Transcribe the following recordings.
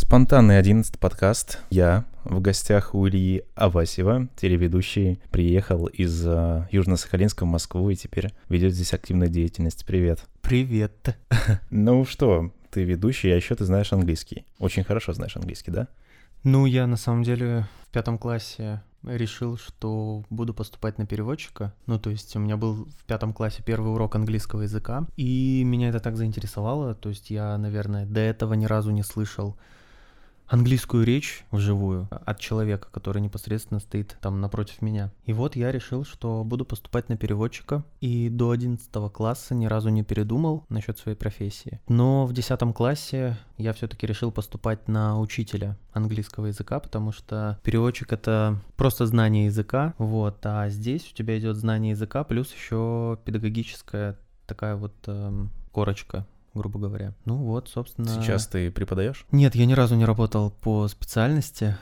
Спонтанный 11 подкаст. Я в гостях у Ильи Авасева, телеведущий, приехал из uh, Южно-Сахалинска в Москву и теперь ведет здесь активную деятельность. Привет. Привет. Ну что, ты ведущий, а еще ты знаешь английский. Очень хорошо знаешь английский, да? Ну, я на самом деле в пятом классе решил, что буду поступать на переводчика. Ну, то есть у меня был в пятом классе первый урок английского языка, и меня это так заинтересовало. То есть я, наверное, до этого ни разу не слышал английскую речь вживую от человека, который непосредственно стоит там напротив меня. И вот я решил, что буду поступать на переводчика, и до 11 класса ни разу не передумал насчет своей профессии. Но в 10 классе я все-таки решил поступать на учителя английского языка, потому что переводчик это просто знание языка, вот, а здесь у тебя идет знание языка плюс еще педагогическая такая вот эм, корочка грубо говоря. Ну вот, собственно... Сейчас ты преподаешь? Нет, я ни разу не работал по специальности.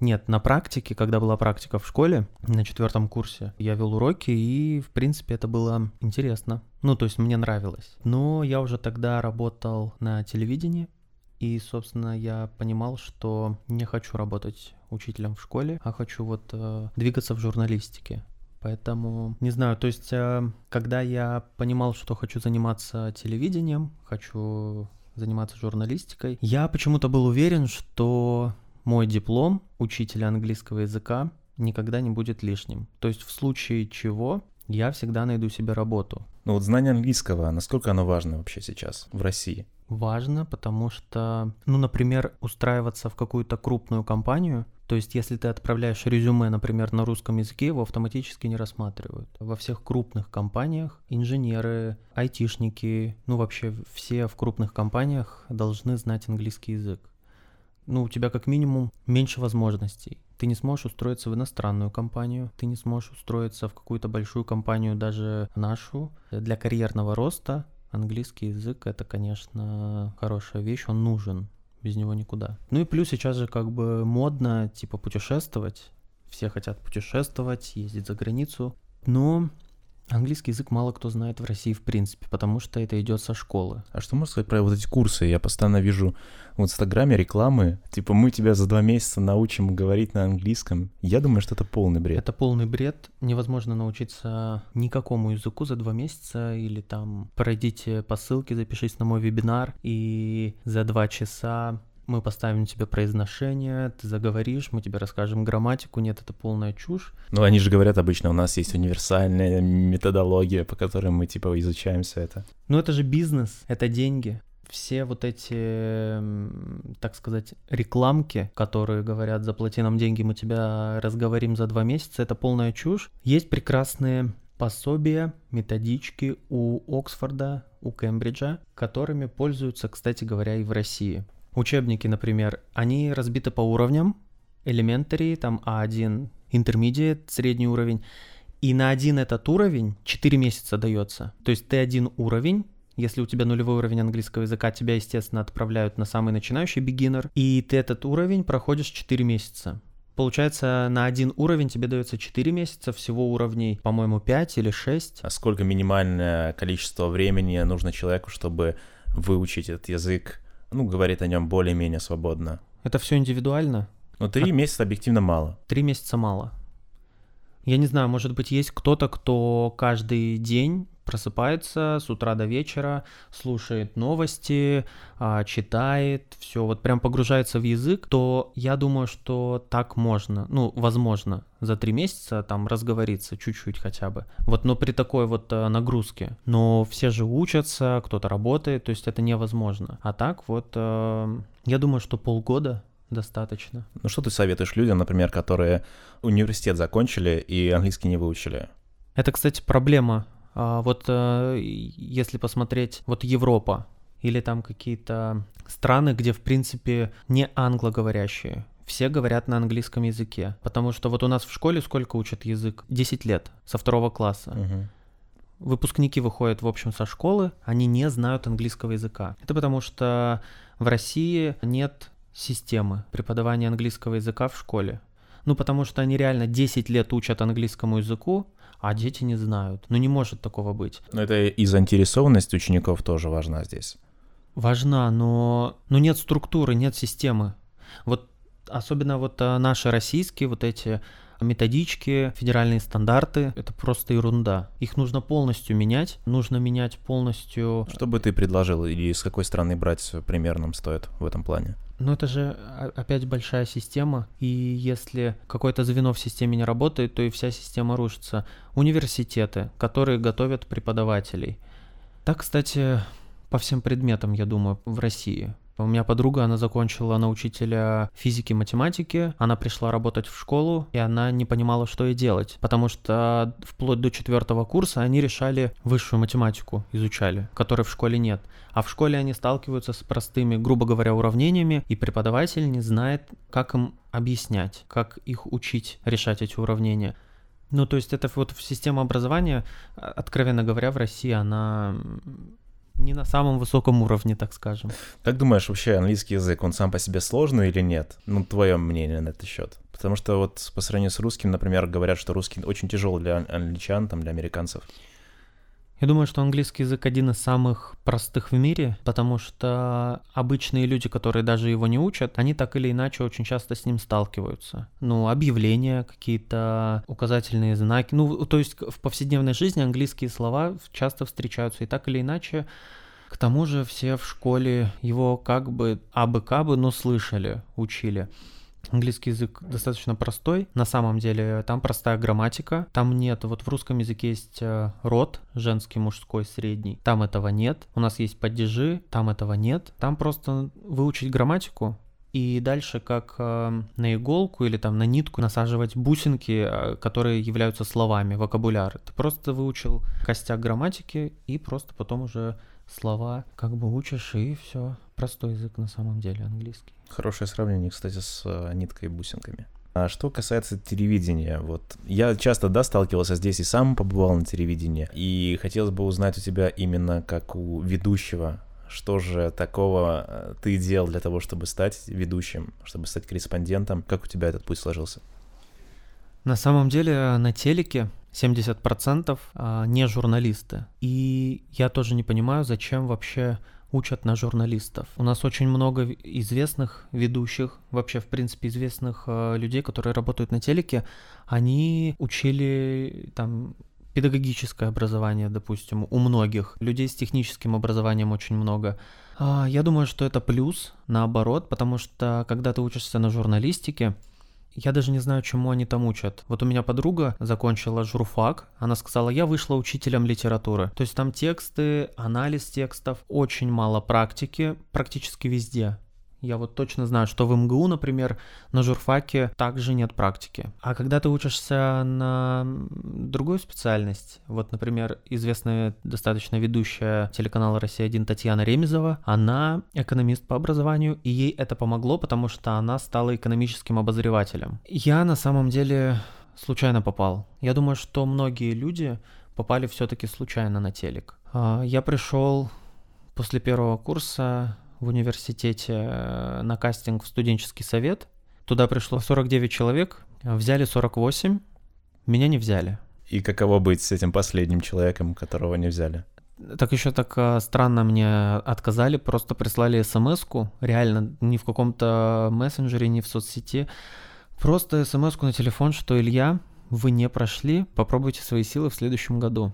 Нет, на практике, когда была практика в школе, на четвертом курсе, я вел уроки, и, в принципе, это было интересно. Ну, то есть мне нравилось. Но я уже тогда работал на телевидении, и, собственно, я понимал, что не хочу работать учителем в школе, а хочу вот э, двигаться в журналистике. Поэтому, не знаю, то есть, э, когда я понимал, что хочу заниматься телевидением, хочу заниматься журналистикой, я почему-то был уверен, что мой диплом учителя английского языка никогда не будет лишним. То есть в случае чего я всегда найду себе работу. Ну вот знание английского, насколько оно важно вообще сейчас в России? Важно, потому что, ну, например, устраиваться в какую-то крупную компанию, то есть если ты отправляешь резюме, например, на русском языке, его автоматически не рассматривают. Во всех крупных компаниях инженеры, айтишники, ну вообще все в крупных компаниях должны знать английский язык. Ну, у тебя как минимум меньше возможностей. Ты не сможешь устроиться в иностранную компанию, ты не сможешь устроиться в какую-то большую компанию, даже нашу. Для карьерного роста английский язык это, конечно, хорошая вещь, он нужен без него никуда. Ну и плюс сейчас же как бы модно, типа, путешествовать. Все хотят путешествовать, ездить за границу. Но Английский язык мало кто знает в России в принципе, потому что это идет со школы. А что можно сказать про вот эти курсы? Я постоянно вижу в Инстаграме рекламы, типа мы тебя за два месяца научим говорить на английском. Я думаю, что это полный бред. Это полный бред. Невозможно научиться никакому языку за два месяца или там пройдите по ссылке, запишись на мой вебинар и за два часа мы поставим тебе произношение, ты заговоришь, мы тебе расскажем грамматику, нет, это полная чушь. Ну, они же говорят обычно, у нас есть универсальная методология, по которой мы, типа, изучаем все это. Ну, это же бизнес, это деньги. Все вот эти, так сказать, рекламки, которые говорят, заплати нам деньги, мы тебя разговорим за два месяца, это полная чушь. Есть прекрасные пособия, методички у Оксфорда, у Кембриджа, которыми пользуются, кстати говоря, и в России. Учебники, например, они разбиты по уровням. Elementary, там А1, Intermediate, средний уровень. И на один этот уровень 4 месяца дается. То есть ты один уровень, если у тебя нулевой уровень английского языка, тебя, естественно, отправляют на самый начинающий beginner, и ты этот уровень проходишь 4 месяца. Получается, на один уровень тебе дается 4 месяца, всего уровней, по-моему, 5 или 6. А сколько минимальное количество времени нужно человеку, чтобы выучить этот язык ну, говорит о нем более-менее свободно. Это все индивидуально? Но три а... месяца объективно мало. Три месяца мало. Я не знаю, может быть, есть кто-то, кто каждый день просыпается с утра до вечера, слушает новости, а, читает, все, вот прям погружается в язык, то я думаю, что так можно, ну, возможно, за три месяца там разговориться чуть-чуть хотя бы. Вот, но при такой вот э, нагрузке. Но все же учатся, кто-то работает, то есть это невозможно. А так вот, э, я думаю, что полгода достаточно. Ну что ты советуешь людям, например, которые университет закончили и английский не выучили? Это, кстати, проблема вот э, если посмотреть, вот Европа или там какие-то страны, где, в принципе, не англоговорящие, все говорят на английском языке. Потому что вот у нас в школе сколько учат язык? 10 лет, со второго класса. Угу. Выпускники выходят, в общем, со школы, они не знают английского языка. Это потому что в России нет системы преподавания английского языка в школе. Ну, потому что они реально 10 лет учат английскому языку, а дети не знают. Ну не может такого быть. Но это и заинтересованность учеников тоже важна здесь. Важна, но, но нет структуры, нет системы. Вот особенно вот а, наши российские вот эти методички, федеральные стандарты — это просто ерунда. Их нужно полностью менять, нужно менять полностью... Что бы ты предложил или с какой страны брать примерным стоит в этом плане? Ну это же опять большая система, и если какое-то звено в системе не работает, то и вся система рушится. Университеты, которые готовят преподавателей. Так, кстати, по всем предметам, я думаю, в России. У меня подруга, она закончила на учителя физики, математики, она пришла работать в школу, и она не понимала, что ей делать, потому что вплоть до четвертого курса они решали высшую математику, изучали, которой в школе нет. А в школе они сталкиваются с простыми, грубо говоря, уравнениями, и преподаватель не знает, как им объяснять, как их учить решать эти уравнения. Ну, то есть это вот система образования, откровенно говоря, в России, она не на самом высоком уровне, так скажем. Как думаешь, вообще английский язык, он сам по себе сложный или нет? Ну, твое мнение на этот счет. Потому что вот по сравнению с русским, например, говорят, что русский очень тяжелый для англичан, там, для американцев. Я думаю, что английский язык один из самых простых в мире, потому что обычные люди, которые даже его не учат, они так или иначе очень часто с ним сталкиваются. Ну, объявления какие-то, указательные знаки. Ну, то есть в повседневной жизни английские слова часто встречаются, и так или иначе к тому же все в школе его как бы абы-кабы, но слышали, учили. Английский язык достаточно простой. На самом деле там простая грамматика. Там нет, вот в русском языке есть э, род, женский, мужской, средний. Там этого нет. У нас есть падежи, там этого нет. Там просто выучить грамматику, и дальше как э, на иголку или там на нитку насаживать бусинки, э, которые являются словами, вокабуляр. Ты просто выучил костяк грамматики и просто потом уже слова как бы учишь и все. Простой язык на самом деле английский. Хорошее сравнение, кстати, с э, ниткой и бусинками. А что касается телевидения, вот я часто, да, сталкивался здесь и сам побывал на телевидении, и хотелось бы узнать у тебя именно как у ведущего, что же такого э, ты делал для того, чтобы стать ведущим, чтобы стать корреспондентом, как у тебя этот путь сложился? На самом деле на телеке 70% а, не журналисты. И я тоже не понимаю, зачем вообще учат на журналистов. У нас очень много известных ведущих, вообще, в принципе, известных э, людей, которые работают на телеке. Они учили там педагогическое образование, допустим, у многих. Людей с техническим образованием очень много. А, я думаю, что это плюс, наоборот, потому что когда ты учишься на журналистике, я даже не знаю, чему они там учат. Вот у меня подруга закончила журфак, она сказала, я вышла учителем литературы. То есть там тексты, анализ текстов, очень мало практики, практически везде. Я вот точно знаю, что в МГУ, например, на журфаке также нет практики. А когда ты учишься на другую специальность, вот, например, известная достаточно ведущая телеканала «Россия-1» Татьяна Ремезова, она экономист по образованию, и ей это помогло, потому что она стала экономическим обозревателем. Я на самом деле случайно попал. Я думаю, что многие люди попали все-таки случайно на телек. А, я пришел после первого курса в университете э, на кастинг в студенческий совет. Туда пришло 49 человек, взяли 48, меня не взяли. И каково быть с этим последним человеком, которого не взяли? Так еще так э, странно мне отказали, просто прислали смс реально, не в каком-то мессенджере, не в соцсети, просто смс на телефон, что Илья, вы не прошли, попробуйте свои силы в следующем году.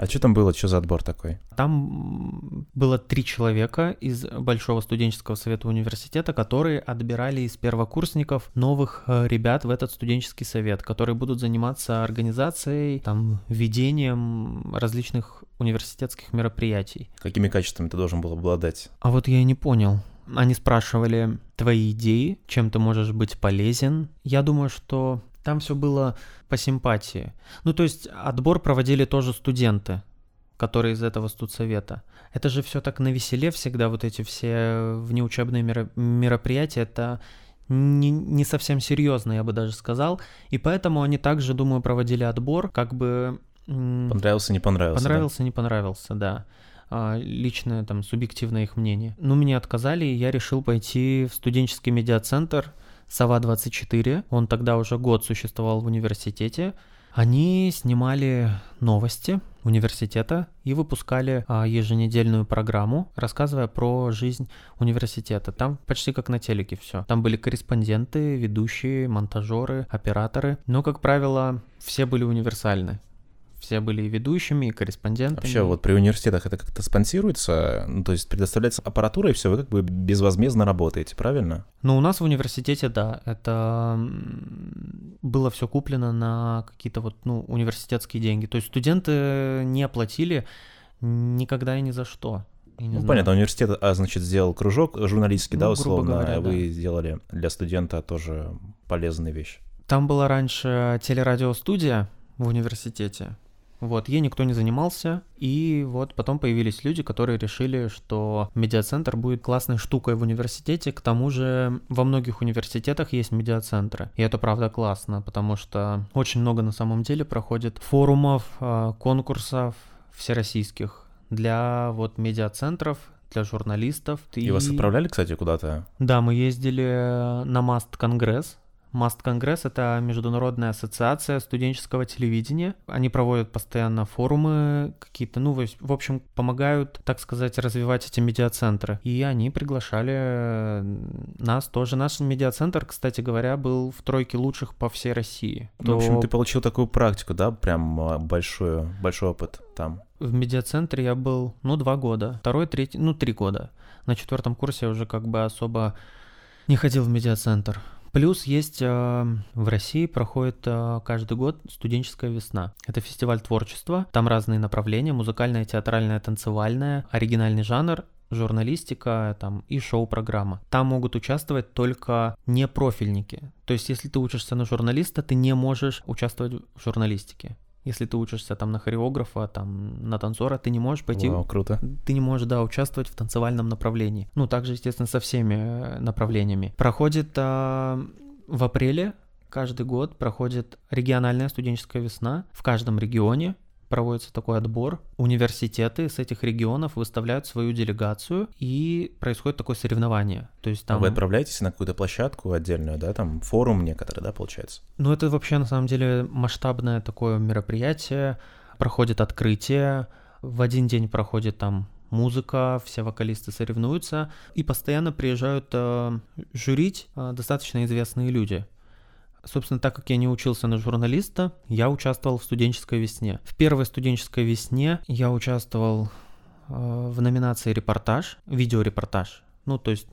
А что там было, что за отбор такой? Там было три человека из Большого студенческого совета университета, которые отбирали из первокурсников новых э, ребят в этот студенческий совет, которые будут заниматься организацией, там, ведением различных университетских мероприятий. Какими качествами ты должен был обладать? А вот я и не понял. Они спрашивали твои идеи, чем ты можешь быть полезен. Я думаю, что там все было по симпатии. Ну, то есть отбор проводили тоже студенты, которые из этого студсовета. Это же все так на веселе всегда, вот эти все внеучебные мероприятия, это не, не совсем серьезно, я бы даже сказал. И поэтому они также, думаю, проводили отбор, как бы... Понравился, не понравился. Понравился, да? не понравился, да. А, личное, там, субъективное их мнение. Ну, мне отказали, и я решил пойти в студенческий медиацентр Сова-24, он тогда уже год существовал в университете. Они снимали новости, университета и выпускали а, еженедельную программу, рассказывая про жизнь университета. Там почти как на телеке все. Там были корреспонденты, ведущие, монтажеры, операторы. Но, как правило, все были универсальны все были и ведущими, и корреспондентами. Вообще, вот при университетах это как-то спонсируется, ну, то есть предоставляется аппаратура, и все, вы как бы безвозмездно работаете, правильно? Ну, у нас в университете, да, это было все куплено на какие-то вот, ну, университетские деньги. То есть студенты не оплатили никогда и ни за что. ну, знаю. понятно, университет, а, значит, сделал кружок журналистский, ну, да, условно, говоря, а вы да. сделали для студента тоже полезную вещь. Там была раньше телерадиостудия в университете, вот, ей никто не занимался, и вот потом появились люди, которые решили, что медиацентр будет классной штукой в университете, к тому же во многих университетах есть медиацентры, и это правда классно, потому что очень много на самом деле проходит форумов, а, конкурсов всероссийских для вот медиацентров, для журналистов. И, и вас отправляли, кстати, куда-то? Да, мы ездили на Маст Конгресс, Маст Конгресс — это международная ассоциация студенческого телевидения. Они проводят постоянно форумы какие-то, ну, в общем, помогают, так сказать, развивать эти медиацентры. И они приглашали нас тоже. Наш медиацентр, кстати говоря, был в тройке лучших по всей России. Ну, То... В общем, ты получил такую практику, да, прям а, большой, большой опыт там. В медиацентре я был, ну, два года. Второй, третий, ну, три года. На четвертом курсе я уже как бы особо не ходил в медиацентр. Плюс есть э, в России проходит э, каждый год студенческая весна. Это фестиваль творчества, там разные направления, музыкальное, театральное, танцевальное, оригинальный жанр журналистика там, и шоу-программа. Там могут участвовать только не профильники. То есть, если ты учишься на журналиста, ты не можешь участвовать в журналистике. Если ты учишься там на хореографа, там на танцора, ты не можешь пойти... Вау, круто. Ты не можешь, да, участвовать в танцевальном направлении. Ну, также, естественно, со всеми э, направлениями. Проходит а, в апреле каждый год проходит региональная студенческая весна в каждом регионе проводится такой отбор. Университеты с этих регионов выставляют свою делегацию, и происходит такое соревнование. То есть там... А вы отправляетесь на какую-то площадку отдельную, да, там форум некоторый, да, получается? Ну, это вообще на самом деле масштабное такое мероприятие. Проходит открытие, в один день проходит там музыка, все вокалисты соревнуются, и постоянно приезжают э, журить э, достаточно известные люди. Собственно, так как я не учился на журналиста, я участвовал в студенческой весне. В первой студенческой весне я участвовал э, в номинации репортаж, видеорепортаж. Ну, то есть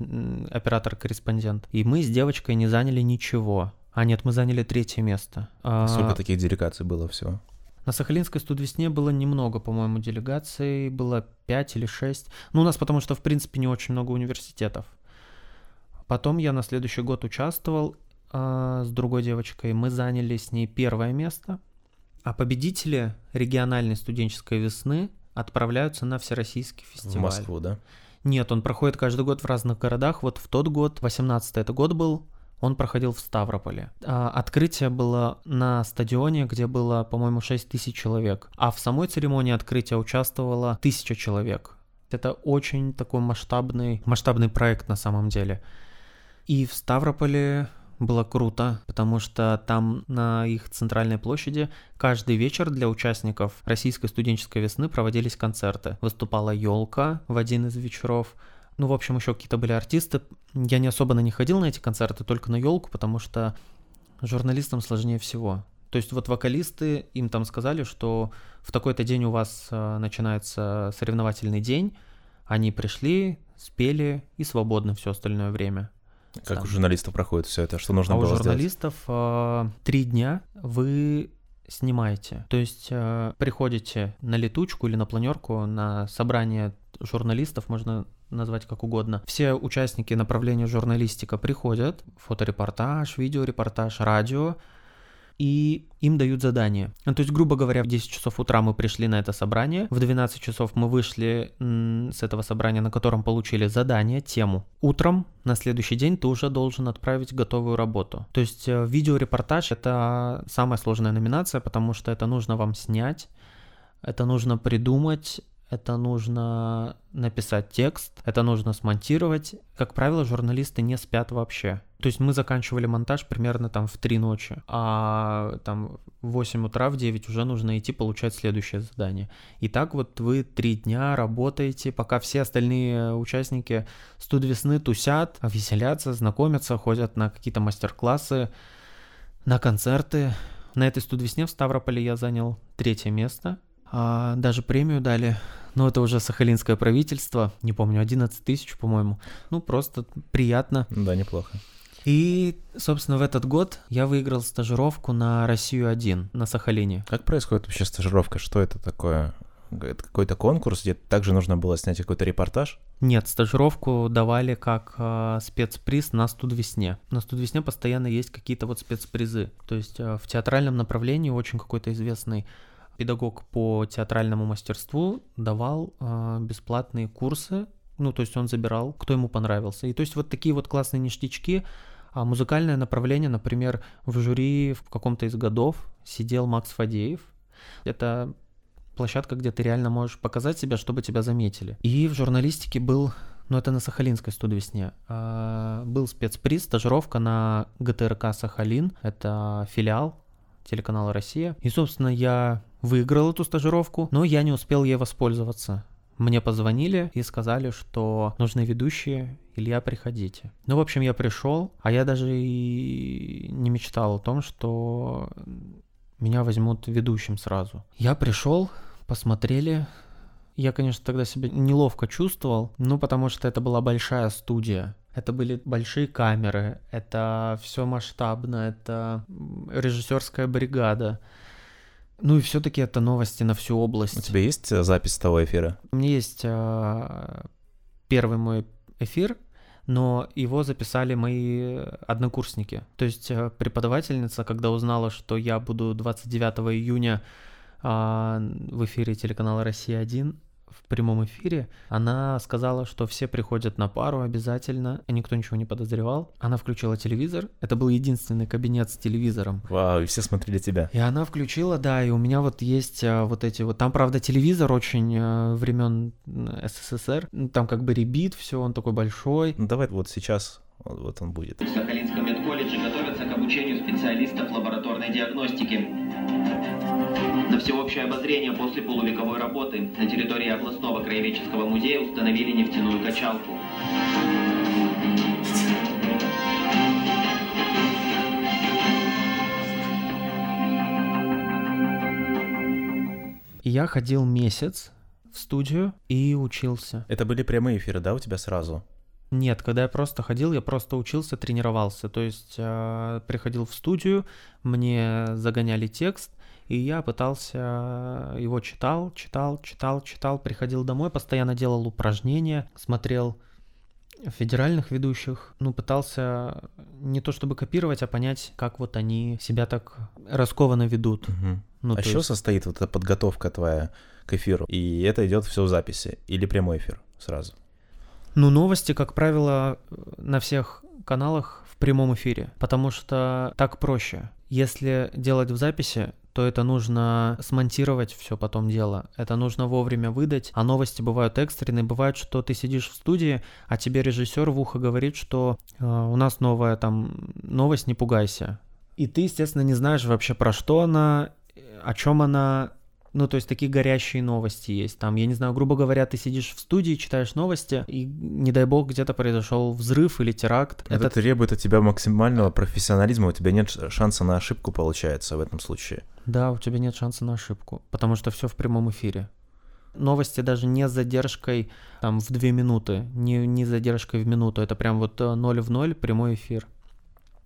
оператор-корреспондент. И мы с девочкой не заняли ничего. А нет, мы заняли третье место. А сколько таких делегаций было всего? На Сахалинской студвесне было немного, по-моему, делегаций, было 5 или 6. Ну, у нас потому что, в принципе, не очень много университетов. Потом я на следующий год участвовал, а, с другой девочкой. Мы заняли с ней первое место. А победители региональной студенческой весны отправляются на всероссийский фестиваль. В Москву, да? Нет, он проходит каждый год в разных городах. Вот в тот год, 18 это год был, он проходил в Ставрополе. А, открытие было на стадионе, где было, по-моему, 6 тысяч человек. А в самой церемонии открытия участвовало тысяча человек. Это очень такой масштабный, масштабный проект на самом деле. И в Ставрополе было круто, потому что там на их центральной площади каждый вечер для участников российской студенческой весны проводились концерты. Выступала елка в один из вечеров. Ну, в общем, еще какие-то были артисты. Я не особо на них ходил на эти концерты, только на елку, потому что журналистам сложнее всего. То есть вот вокалисты, им там сказали, что в такой-то день у вас э, начинается соревновательный день, они пришли, спели и свободны все остальное время. Как там. у журналистов проходит все это? Что нужно а было у журналистов э, три дня вы снимаете. То есть э, приходите на летучку или на планерку на собрание журналистов, можно назвать как угодно. Все участники направления журналистика приходят, фоторепортаж, видеорепортаж, радио, и им дают задание. Ну, то есть, грубо говоря, в 10 часов утра мы пришли на это собрание, в 12 часов мы вышли с этого собрания, на котором получили задание, тему. Утром на следующий день ты уже должен отправить готовую работу. То есть э, видеорепортаж — это самая сложная номинация, потому что это нужно вам снять, это нужно придумать, это нужно написать текст, это нужно смонтировать. Как правило, журналисты не спят вообще. То есть мы заканчивали монтаж примерно там в 3 ночи, а там в 8 утра, в 9 уже нужно идти получать следующее задание. И так вот вы 3 дня работаете, пока все остальные участники студ весны тусят, веселятся, знакомятся, ходят на какие-то мастер-классы, на концерты. На этой студ весне в Ставрополе я занял третье место. А даже премию дали но это уже сахалинское правительство, не помню, 11 тысяч, по-моему. Ну, просто приятно. Да, неплохо. И, собственно, в этот год я выиграл стажировку на Россию-1 на Сахалине. Как происходит вообще стажировка? Что это такое? Это какой-то конкурс, где также нужно было снять какой-то репортаж? Нет, стажировку давали как э, спецприз на студвесне. На студвесне постоянно есть какие-то вот спецпризы. То есть э, в театральном направлении очень какой-то известный педагог по театральному мастерству давал э, бесплатные курсы. Ну, то есть он забирал, кто ему понравился. И то есть вот такие вот классные ништячки музыкальное направление, например, в жюри в каком-то из годов сидел Макс Фадеев. Это площадка, где ты реально можешь показать себя, чтобы тебя заметили. И в журналистике был, ну это на Сахалинской студвесне, а, был спецприз, стажировка на ГТРК Сахалин, это филиал телеканала «Россия». И, собственно, я выиграл эту стажировку, но я не успел ей воспользоваться. Мне позвонили и сказали, что нужны ведущие, Илья, приходите. Ну, в общем, я пришел, а я даже и не мечтал о том, что меня возьмут ведущим сразу. Я пришел, посмотрели. Я, конечно, тогда себя неловко чувствовал, ну, потому что это была большая студия. Это были большие камеры, это все масштабно, это режиссерская бригада. Ну и все-таки это новости на всю область. У тебя есть э, запись того эфира? У меня есть э, первый мой эфир, но его записали мои однокурсники. То есть э, преподавательница, когда узнала, что я буду 29 июня э, в эфире телеканала «Россия-1», в прямом эфире, она сказала, что все приходят на пару обязательно, и никто ничего не подозревал. Она включила телевизор, это был единственный кабинет с телевизором. Вау, и все смотрели тебя. И она включила, да, и у меня вот есть а, вот эти вот, там, правда, телевизор очень а, времен СССР, ну, там как бы ребит все, он такой большой. Ну давай вот сейчас вот он будет. В Сахалинском медколледже готовятся к обучению специалистов лабораторной диагностики. На всеобщее обозрение после полувековой работы на территории областного краеведческого музея установили нефтяную качалку. Я ходил месяц в студию и учился. Это были прямые эфиры, да, у тебя сразу? Нет, когда я просто ходил, я просто учился, тренировался. То есть э, приходил в студию, мне загоняли текст, и я пытался, его читал, читал, читал, читал, приходил домой, постоянно делал упражнения, смотрел федеральных ведущих, ну, пытался не то чтобы копировать, а понять, как вот они себя так раскованно ведут. Угу. Ну, а что есть... состоит вот эта подготовка твоя к эфиру? И это идет все в записи или прямой эфир сразу? Ну, новости, как правило, на всех каналах в прямом эфире, потому что так проще. Если делать в записи, то это нужно смонтировать все потом дело. Это нужно вовремя выдать. А новости бывают экстренные. Бывает, что ты сидишь в студии, а тебе режиссер в ухо говорит, что э, у нас новая там новость, не пугайся. И ты, естественно, не знаешь вообще про что она, о чем она, ну, то есть такие горящие новости есть. Там, я не знаю, грубо говоря, ты сидишь в студии, читаешь новости, и, не дай бог, где-то произошел взрыв или теракт. Это, Это требует от тебя максимального профессионализма, у тебя нет шанса на ошибку, получается, в этом случае. Да, у тебя нет шанса на ошибку, потому что все в прямом эфире. Новости даже не с задержкой там в две минуты, не, не с задержкой в минуту, это прям вот э, ноль в ноль прямой эфир.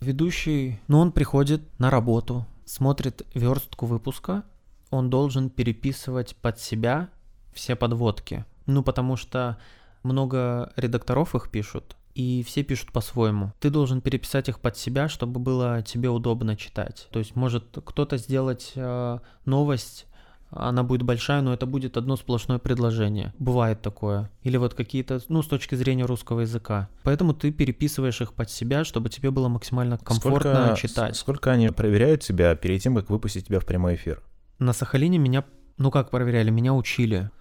Ведущий, ну он приходит на работу, смотрит верстку выпуска, он должен переписывать под себя все подводки. Ну, потому что много редакторов их пишут, и все пишут по-своему. Ты должен переписать их под себя, чтобы было тебе удобно читать. То есть может кто-то сделать э, новость, она будет большая, но это будет одно сплошное предложение. Бывает такое. Или вот какие-то, ну, с точки зрения русского языка. Поэтому ты переписываешь их под себя, чтобы тебе было максимально комфортно сколько, читать. Сколько они проверяют тебя перед тем, как выпустить тебя в прямой эфир? На Сахалине меня, ну как проверяли, меня учили.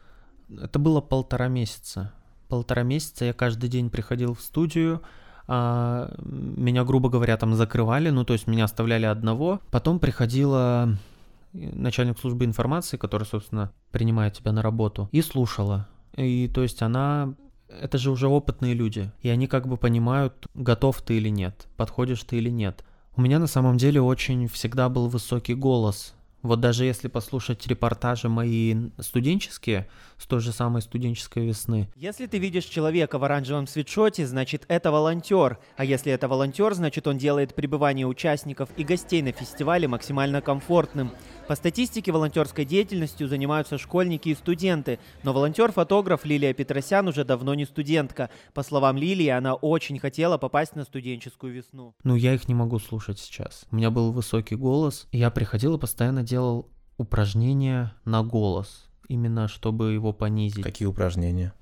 Это было полтора месяца. Полтора месяца я каждый день приходил в студию, а, меня, грубо говоря, там закрывали, ну, то есть меня оставляли одного. Потом приходила начальник службы информации, который, собственно, принимает тебя на работу, и слушала. И то есть она это же уже опытные люди, и они как бы понимают, готов ты или нет, подходишь ты или нет. У меня на самом деле очень всегда был высокий голос, вот даже если послушать репортажи мои студенческие, с той же самой студенческой весны. Если ты видишь человека в оранжевом свитшоте, значит это волонтер. А если это волонтер, значит он делает пребывание участников и гостей на фестивале максимально комфортным. По статистике волонтерской деятельностью занимаются школьники и студенты, но волонтер-фотограф Лилия Петросян уже давно не студентка. По словам Лилии, она очень хотела попасть на студенческую весну. Ну, я их не могу слушать сейчас. У меня был высокий голос, и я приходил и постоянно делал упражнения на голос, именно чтобы его понизить. Какие упражнения?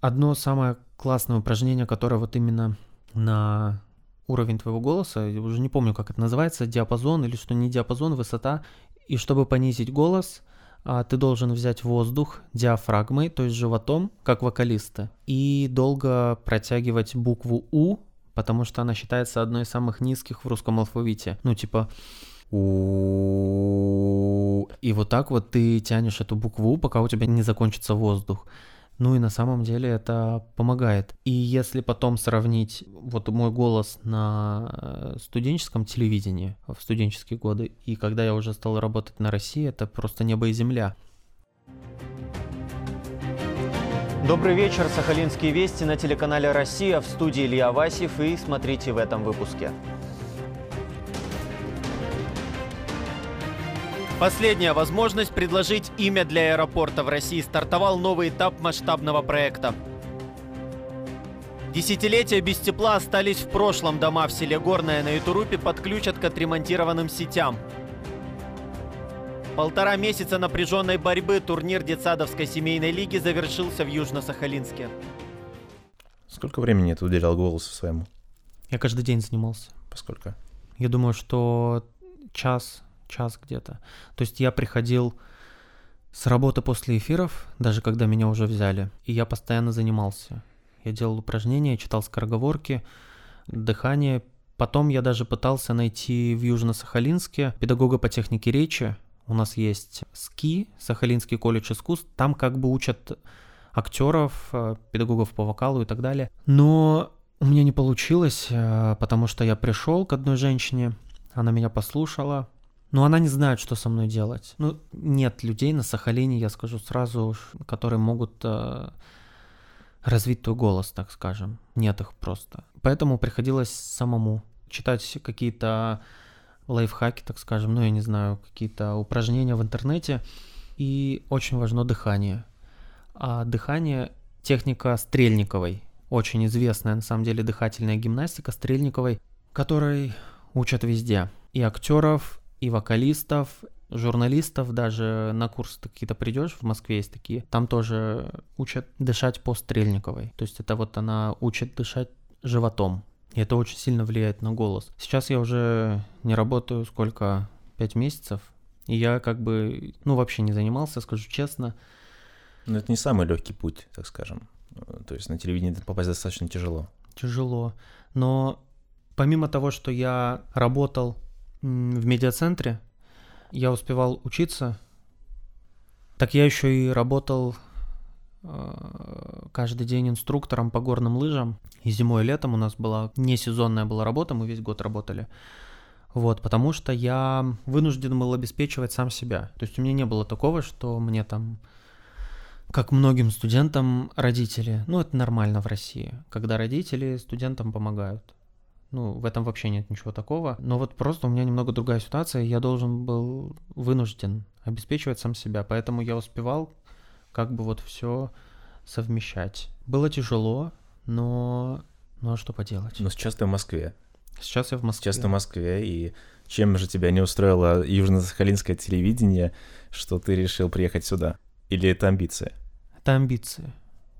Одно самое классное упражнение, которое вот именно на уровень твоего голоса, я уже не помню, как это называется, диапазон или что не диапазон, высота, и чтобы понизить голос, а, ты должен взять воздух диафрагмой, то есть животом, как вокалисты, и долго протягивать букву У, потому что она считается одной из самых низких в русском алфавите. Ну, типа И вот так вот ты тянешь эту букву пока у тебя не закончится воздух. Ну и на самом деле это помогает. И если потом сравнить вот мой голос на э, студенческом телевидении в студенческие годы, и когда я уже стал работать на России, это просто небо и земля. Добрый вечер, Сахалинские вести на телеканале «Россия» в студии Илья Васев и смотрите в этом выпуске. Последняя возможность предложить имя для аэропорта в России стартовал новый этап масштабного проекта. Десятилетия без тепла остались в прошлом. Дома в селе Горное на Ютурупе подключат к отремонтированным сетям. Полтора месяца напряженной борьбы турнир детсадовской семейной лиги завершился в Южно-Сахалинске. Сколько времени ты уделял голосу своему? Я каждый день занимался. Поскольку? Я думаю, что час час где-то. То есть я приходил с работы после эфиров, даже когда меня уже взяли, и я постоянно занимался. Я делал упражнения, читал скороговорки, дыхание. Потом я даже пытался найти в Южно-Сахалинске педагога по технике речи. У нас есть СКИ, Сахалинский колледж искусств. Там как бы учат актеров, э, педагогов по вокалу и так далее. Но у меня не получилось, э, потому что я пришел к одной женщине, она меня послушала, но она не знает, что со мной делать. Ну, нет людей на Сахалине, я скажу сразу, которые могут э, развить твой голос, так скажем. Нет их просто. Поэтому приходилось самому читать какие-то лайфхаки, так скажем, ну, я не знаю, какие-то упражнения в интернете. И очень важно дыхание. А дыхание — техника Стрельниковой. Очень известная, на самом деле, дыхательная гимнастика Стрельниковой, которой учат везде. И актеров, и вокалистов, журналистов, даже на курсы какие-то придешь, в Москве есть такие, там тоже учат дышать по Стрельниковой. То есть это вот она учит дышать животом. И это очень сильно влияет на голос. Сейчас я уже не работаю сколько? Пять месяцев. И я как бы, ну, вообще не занимался, скажу честно. Но это не самый легкий путь, так скажем. То есть на телевидение попасть достаточно тяжело. Тяжело. Но помимо того, что я работал в медиацентре. Я успевал учиться. Так я еще и работал э, каждый день инструктором по горным лыжам. И зимой и летом у нас была не сезонная была работа, мы весь год работали. Вот, потому что я вынужден был обеспечивать сам себя. То есть у меня не было такого, что мне там, как многим студентам, родители, ну это нормально в России, когда родители студентам помогают. Ну, в этом вообще нет ничего такого. Но вот просто у меня немного другая ситуация. Я должен был вынужден обеспечивать сам себя. Поэтому я успевал как бы вот все совмещать. Было тяжело, но... Ну а что поделать? Но сейчас ты в Москве. Сейчас я в Москве. Сейчас ты в Москве, и чем же тебя не устроило южно-сахалинское телевидение, что ты решил приехать сюда? Или это амбиция? Это амбиции.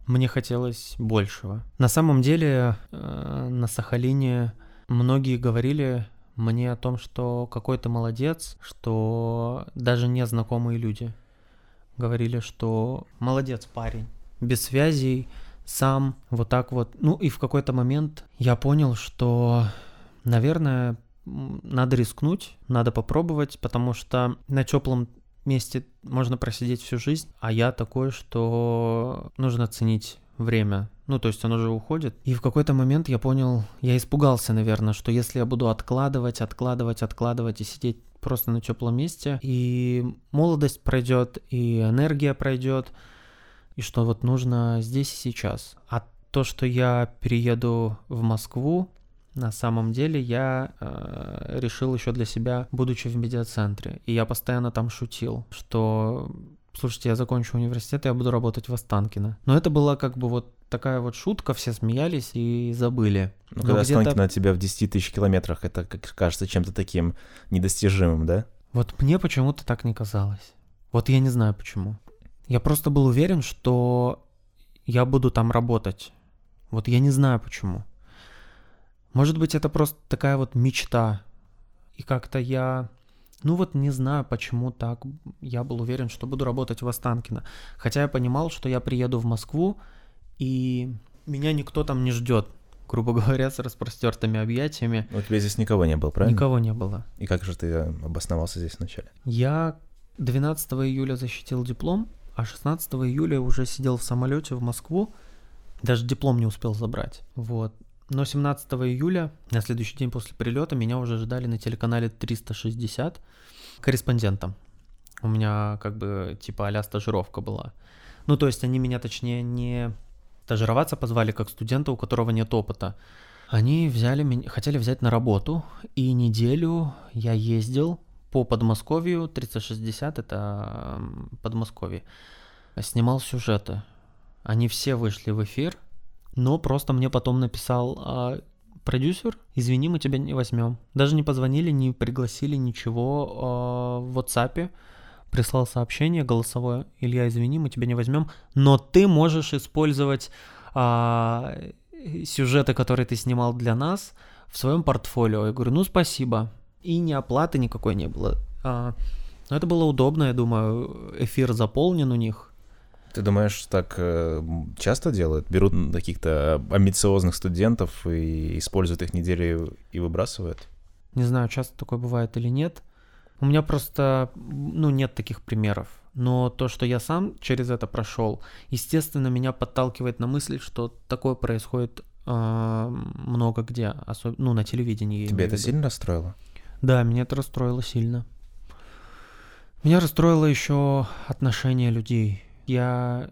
Мне хотелось большего. На самом деле э, на Сахалине многие говорили мне о том, что какой то молодец, что даже незнакомые люди говорили, что молодец парень, без связей, сам вот так вот. Ну и в какой-то момент я понял, что, наверное, надо рискнуть, надо попробовать, потому что на теплом месте можно просидеть всю жизнь, а я такой, что нужно ценить время. Ну, то есть он уже уходит. И в какой-то момент я понял, я испугался, наверное, что если я буду откладывать, откладывать, откладывать и сидеть просто на теплом месте, и молодость пройдет, и энергия пройдет, и что вот нужно здесь и сейчас. А то, что я перееду в Москву, на самом деле я э, решил еще для себя, будучи в медиацентре, и я постоянно там шутил, что слушайте, я закончу университет, я буду работать в Останкино. Но это была как бы вот такая вот шутка, все смеялись и забыли. Ну, когда Останкино от тебя в 10 тысяч километрах, это как кажется чем-то таким недостижимым, да? Вот мне почему-то так не казалось. Вот я не знаю почему. Я просто был уверен, что я буду там работать. Вот я не знаю почему. Может быть, это просто такая вот мечта. И как-то я ну вот не знаю, почему так. Я был уверен, что буду работать в Останкино. Хотя я понимал, что я приеду в Москву, и меня никто там не ждет, грубо говоря, с распростертыми объятиями. У тебя здесь никого не было, правильно? Никого не было. И как же ты обосновался здесь вначале? Я 12 июля защитил диплом, а 16 июля уже сидел в самолете в Москву. Даже диплом не успел забрать. Вот. Но 17 июля, на следующий день после прилета, меня уже ждали на телеканале 360 корреспондентом. У меня как бы типа а стажировка была. Ну, то есть они меня, точнее, не стажироваться позвали как студента, у которого нет опыта. Они взяли хотели взять на работу, и неделю я ездил по Подмосковью, 360 это Подмосковье, снимал сюжеты. Они все вышли в эфир, но просто мне потом написал а, продюсер, извини, мы тебя не возьмем. Даже не позвонили, не пригласили ничего а, в WhatsApp. Прислал сообщение голосовое, Илья, извини, мы тебя не возьмем, но ты можешь использовать а, сюжеты, которые ты снимал для нас, в своем портфолио. Я говорю, ну спасибо. И ни оплаты никакой не было. А, но это было удобно, я думаю, эфир заполнен у них. Ты думаешь, так э, часто делают? Берут каких-то амбициозных студентов и используют их неделю и выбрасывают? Не знаю, часто такое бывает или нет. У меня просто, ну, нет таких примеров. Но то, что я сам через это прошел, естественно, меня подталкивает на мысль, что такое происходит э, много где, особенно, ну, на телевидении. Тебя это сильно расстроило? Да, меня это расстроило сильно. Меня расстроило еще отношение людей я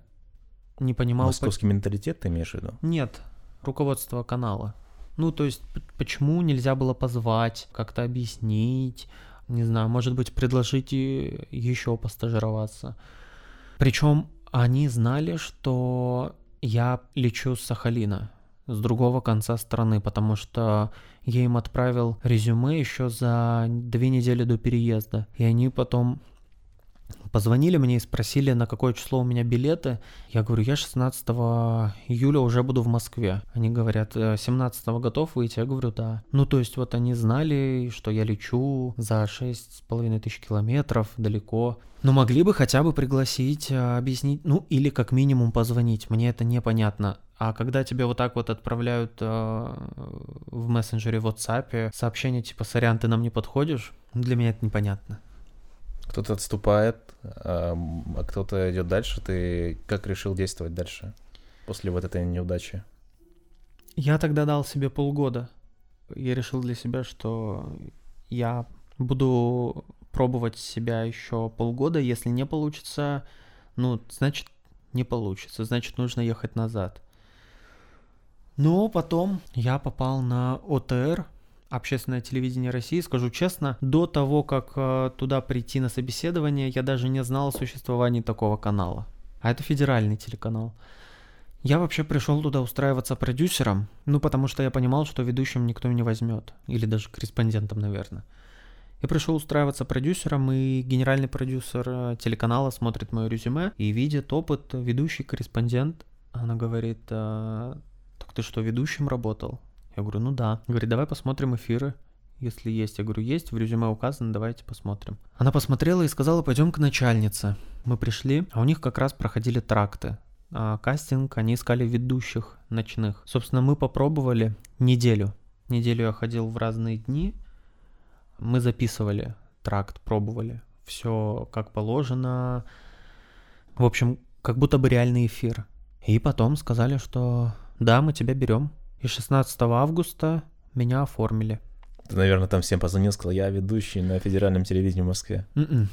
не понимал... Московский по... менталитет ты имеешь в виду? Нет, руководство канала. Ну, то есть, почему нельзя было позвать, как-то объяснить, не знаю, может быть, предложить еще постажироваться. Причем они знали, что я лечу с Сахалина, с другого конца страны, потому что я им отправил резюме еще за две недели до переезда. И они потом Позвонили мне и спросили, на какое число у меня билеты. Я говорю, я 16 июля уже буду в Москве. Они говорят, 17 «Э, готов выйти? Я говорю, да. Ну, то есть вот они знали, что я лечу за 6,5 тысяч километров далеко. Но могли бы хотя бы пригласить, э, объяснить, ну или как минимум позвонить. Мне это непонятно. А когда тебе вот так вот отправляют э, в мессенджере в WhatsApp сообщение типа «Сорян, ты нам не подходишь», для меня это непонятно кто-то отступает, а кто-то идет дальше. Ты как решил действовать дальше после вот этой неудачи? Я тогда дал себе полгода. Я решил для себя, что я буду пробовать себя еще полгода. Если не получится, ну, значит, не получится. Значит, нужно ехать назад. Но потом я попал на ОТР, общественное телевидение России, скажу честно, до того, как э, туда прийти на собеседование, я даже не знал о существовании такого канала. А это федеральный телеканал. Я вообще пришел туда устраиваться продюсером, ну потому что я понимал, что ведущим никто не возьмет, или даже корреспондентом, наверное. Я пришел устраиваться продюсером, и генеральный продюсер э, телеканала смотрит мое резюме и видит опыт ведущий корреспондент. Она говорит, а, так ты что, ведущим работал? Я говорю, ну да. Говорит, давай посмотрим эфиры, если есть. Я говорю, есть, в резюме указано, давайте посмотрим. Она посмотрела и сказала, пойдем к начальнице. Мы пришли, а у них как раз проходили тракты. а, кастинг, они искали ведущих ночных. Собственно, мы попробовали неделю. Неделю я ходил в разные дни. Мы записывали тракт, пробовали. Все как положено. В общем, как будто бы реальный эфир. И потом сказали, что да, мы тебя берем. И 16 августа меня оформили. Ты, наверное, там всем позвонил, сказал, я ведущий на федеральном телевидении в Москве. Mm-mm.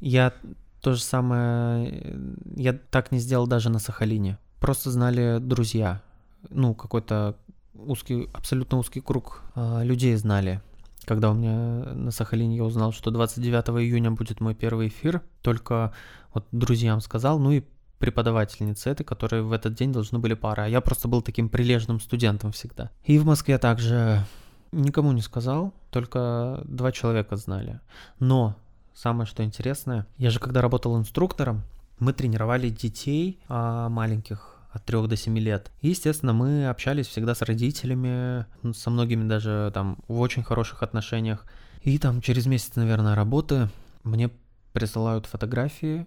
Я то же самое, я так не сделал даже на Сахалине. Просто знали друзья. Ну, какой-то узкий, абсолютно узкий круг э, людей знали. Когда у меня на Сахалине я узнал, что 29 июня будет мой первый эфир, только вот друзьям сказал, ну и преподавательницы этой, которые в этот день должны были пары. А я просто был таким прилежным студентом всегда. И в Москве также никому не сказал, только два человека знали. Но самое что интересное, я же когда работал инструктором, мы тренировали детей а, маленьких от 3 до 7 лет. И, естественно, мы общались всегда с родителями, со многими даже там в очень хороших отношениях. И там через месяц, наверное, работы мне присылают фотографии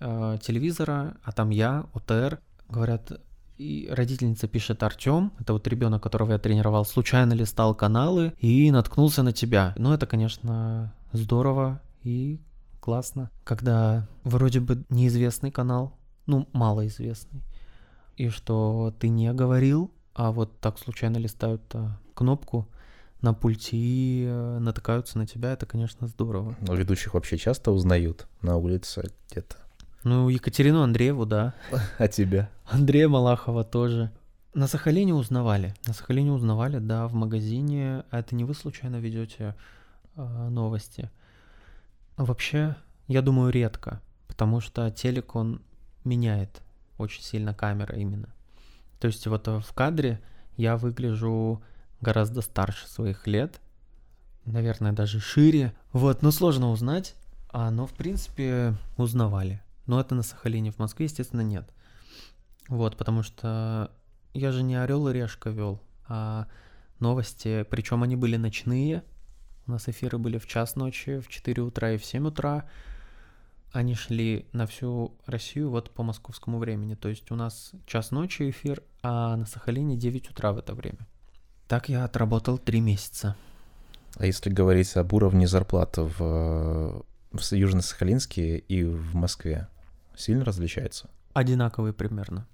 э, телевизора, а там я, ОТР, говорят, и родительница пишет Артем, это вот ребенок, которого я тренировал, случайно листал каналы и наткнулся на тебя. Ну, это, конечно, здорово и классно, когда вроде бы неизвестный канал, ну, малоизвестный, и что ты не говорил, а вот так случайно листают а, кнопку на пульте и а, натыкаются на тебя, это, конечно, здорово. Но ведущих вообще часто узнают на улице где-то. Ну, Екатерину Андрееву, да. А тебя? Андрея Малахова тоже. На Сахалине узнавали. На Сахалине узнавали, да, в магазине. А это не вы случайно ведете э, новости? Вообще, я думаю, редко, потому что телек, он меняет очень сильно камера именно. То есть вот в кадре я выгляжу гораздо старше своих лет, наверное, даже шире. Вот, но сложно узнать, а, но в принципе узнавали. Но это на Сахалине, в Москве, естественно, нет. Вот, потому что я же не Орел и Решка вел, а новости, причем они были ночные. У нас эфиры были в час ночи, в 4 утра и в 7 утра. Они шли на всю Россию вот по московскому времени. То есть у нас час ночи эфир, а на Сахалине 9 утра в это время. Так я отработал 3 месяца. А если говорить об уровне зарплаты в, в Южно-Сахалинске и в Москве, сильно различается? Одинаковые примерно.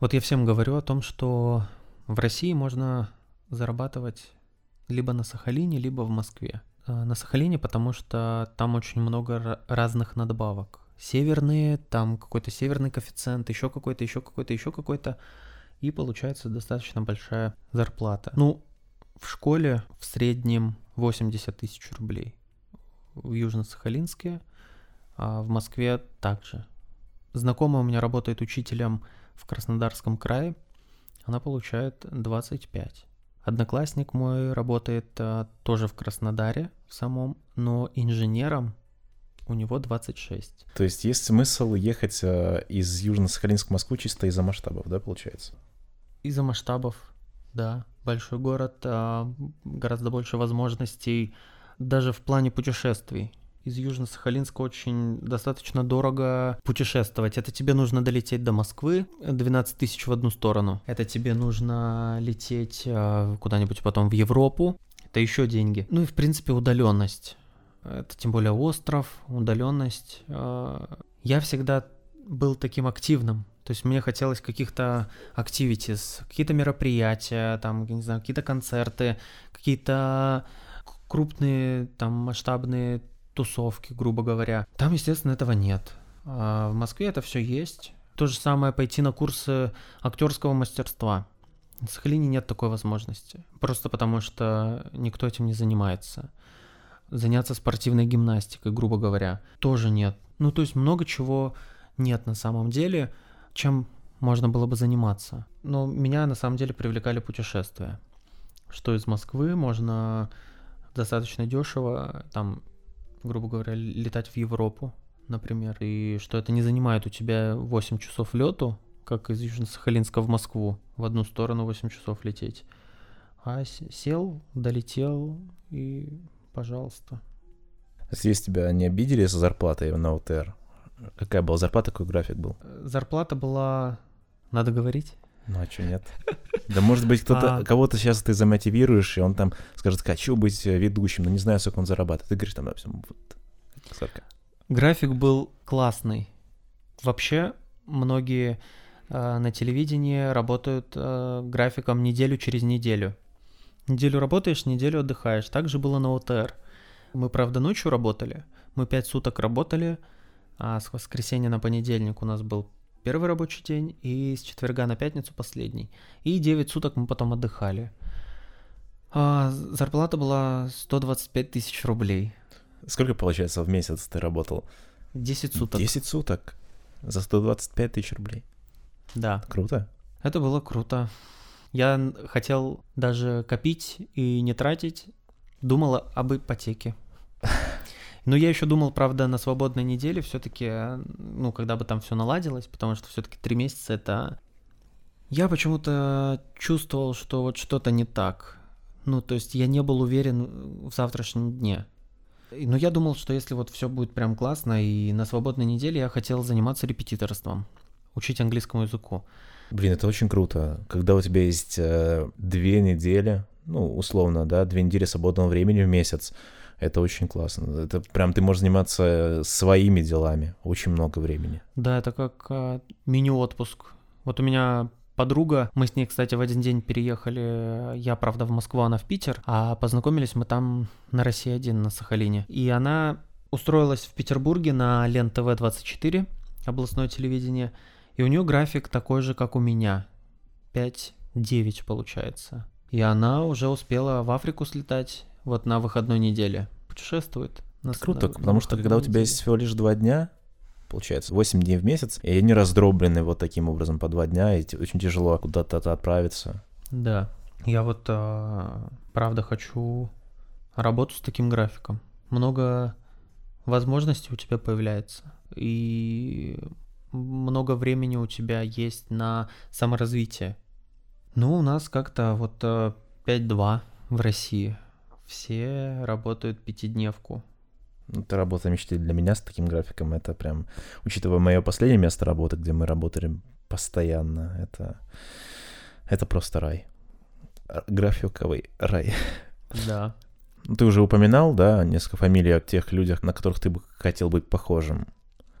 Вот я всем говорю о том, что в России можно зарабатывать либо на Сахалине, либо в Москве. А, на Сахалине, потому что там очень много разных надбавок. Северные, там какой-то северный коэффициент, еще какой-то, еще какой-то, еще какой-то. И получается достаточно большая зарплата. Ну, в школе в среднем 80 тысяч рублей. В Южно-Сахалинске, а в Москве также Знакомая у меня работает учителем в Краснодарском крае. Она получает 25. Одноклассник мой работает а, тоже в Краснодаре в самом, но инженером у него 26. То есть есть смысл ехать а, из Южно-Сахалинска в Москву чисто из-за масштабов, да, получается? Из-за масштабов, да. Большой город, а, гораздо больше возможностей даже в плане путешествий из Южно-Сахалинска очень достаточно дорого путешествовать. Это тебе нужно долететь до Москвы, 12 тысяч в одну сторону. Это тебе нужно лететь э, куда-нибудь потом в Европу. Это еще деньги. Ну и в принципе удаленность. Это тем более остров, удаленность. Э, я всегда был таким активным. То есть мне хотелось каких-то activities, какие-то мероприятия, там, не знаю, какие-то концерты, какие-то крупные, там, масштабные тусовки, грубо говоря. Там, естественно, этого нет. А в Москве это все есть. То же самое пойти на курсы актерского мастерства. В Сахалине нет такой возможности. Просто потому что никто этим не занимается. Заняться спортивной гимнастикой, грубо говоря, тоже нет. Ну, то есть много чего нет на самом деле, чем можно было бы заниматься. Но меня на самом деле привлекали путешествия. Что из Москвы можно достаточно дешево, там грубо говоря, летать в Европу, например, и что это не занимает у тебя 8 часов лету, как из Южно-Сахалинска в Москву, в одну сторону 8 часов лететь. А сел, долетел и пожалуйста. Здесь тебя не обидели за зарплатой на ОТР? Какая была зарплата, какой график был? Зарплата была Надо говорить? Ну а что нет? Да может быть кто-то, А. кого-то сейчас ты замотивируешь, и он там скажет, хочу быть э, ведущим, но не знаю, сколько он зарабатывает. Ты говоришь там, допустим, вот столько. График был классный. Вообще, многие э, на телевидении работают э, графиком неделю через неделю. Неделю работаешь, неделю отдыхаешь. Так же было на ОТР. Мы, правда, ночью работали. Мы пять суток работали, а с воскресенья на понедельник у нас был первый рабочий день, и с четверга на пятницу последний. И 9 суток мы потом отдыхали. А, зарплата была 125 тысяч рублей. Сколько, получается, в месяц ты работал? 10 суток. 10 суток. За 125 тысяч рублей. Да. Круто. Это было круто. Я хотел даже копить и не тратить. Думала об ипотеке. Но я еще думал, правда, на свободной неделе все-таки, ну, когда бы там все наладилось, потому что все-таки три месяца это... Я почему-то чувствовал, что вот что-то не так. Ну, то есть я не был уверен в завтрашнем дне. Но я думал, что если вот все будет прям классно, и на свободной неделе я хотел заниматься репетиторством, учить английскому языку. Блин, это очень круто. Когда у тебя есть э, две недели, ну, условно, да, две недели свободного времени в месяц, это очень классно. Это прям ты можешь заниматься своими делами очень много времени. Да, это как а, мини-отпуск. Вот у меня подруга, мы с ней, кстати, в один день переехали, я, правда, в Москву, она в Питер, а познакомились мы там на России-1, на Сахалине. И она устроилась в Петербурге на Лен ТВ-24, областное телевидение, и у нее график такой же, как у меня, 5-9 получается. И она уже успела в Африку слетать вот на выходной неделе. Путешествует. на круто, на- на потому что выходной когда у тебя неделе. есть всего лишь два дня, получается, 8 дней в месяц, и они раздроблены вот таким образом по два дня, и очень тяжело куда-то отправиться. Да. Я вот а, правда хочу работу с таким графиком. Много возможностей у тебя появляется. И много времени у тебя есть на саморазвитие. Ну, у нас как-то вот а, 5-2 в России. Все работают пятидневку. Это работа мечты для меня с таким графиком. Это прям, учитывая мое последнее место работы, где мы работали постоянно, это, это просто рай. Графиковый рай. Да. Ну, Ты уже упоминал, да, несколько фамилий о тех людях, на которых ты бы хотел быть похожим.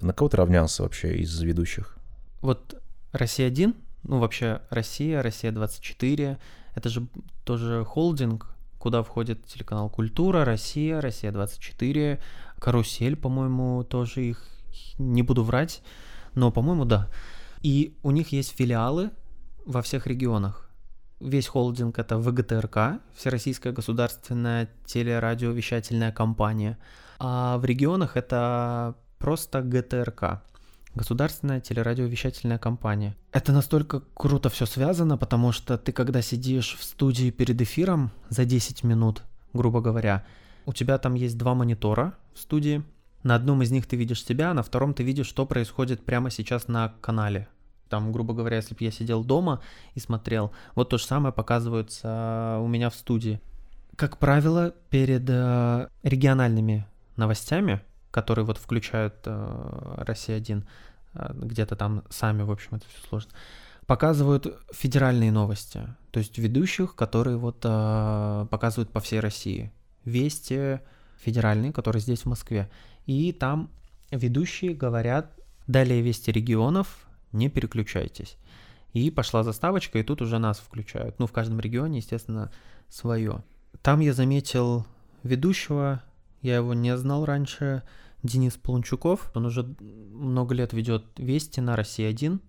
На кого ты равнялся вообще из ведущих? Вот Россия-1, ну вообще Россия, Россия-24, это же тоже холдинг, куда входит телеканал Культура, Россия, Россия-24, Карусель, по-моему, тоже их, не буду врать, но, по-моему, да. И у них есть филиалы во всех регионах. Весь холдинг это ВГТРК, Всероссийская государственная телерадиовещательная компания, а в регионах это просто ГТРК. Государственная телерадиовещательная компания. Это настолько круто все связано, потому что ты, когда сидишь в студии перед эфиром за 10 минут, грубо говоря, у тебя там есть два монитора в студии. На одном из них ты видишь себя, а на втором ты видишь, что происходит прямо сейчас на канале. Там, грубо говоря, если бы я сидел дома и смотрел, вот то же самое показывается у меня в студии. Как правило, перед э, региональными новостями, которые вот включают э, Россия-1, э, где-то там сами, в общем, это все сложно, показывают федеральные новости, то есть ведущих, которые вот э, показывают по всей России. Вести федеральные, которые здесь в Москве. И там ведущие говорят, далее вести регионов, не переключайтесь. И пошла заставочка, и тут уже нас включают. Ну, в каждом регионе, естественно, свое. Там я заметил ведущего, я его не знал раньше, Денис Полунчуков. Он уже много лет ведет Вести на России 1.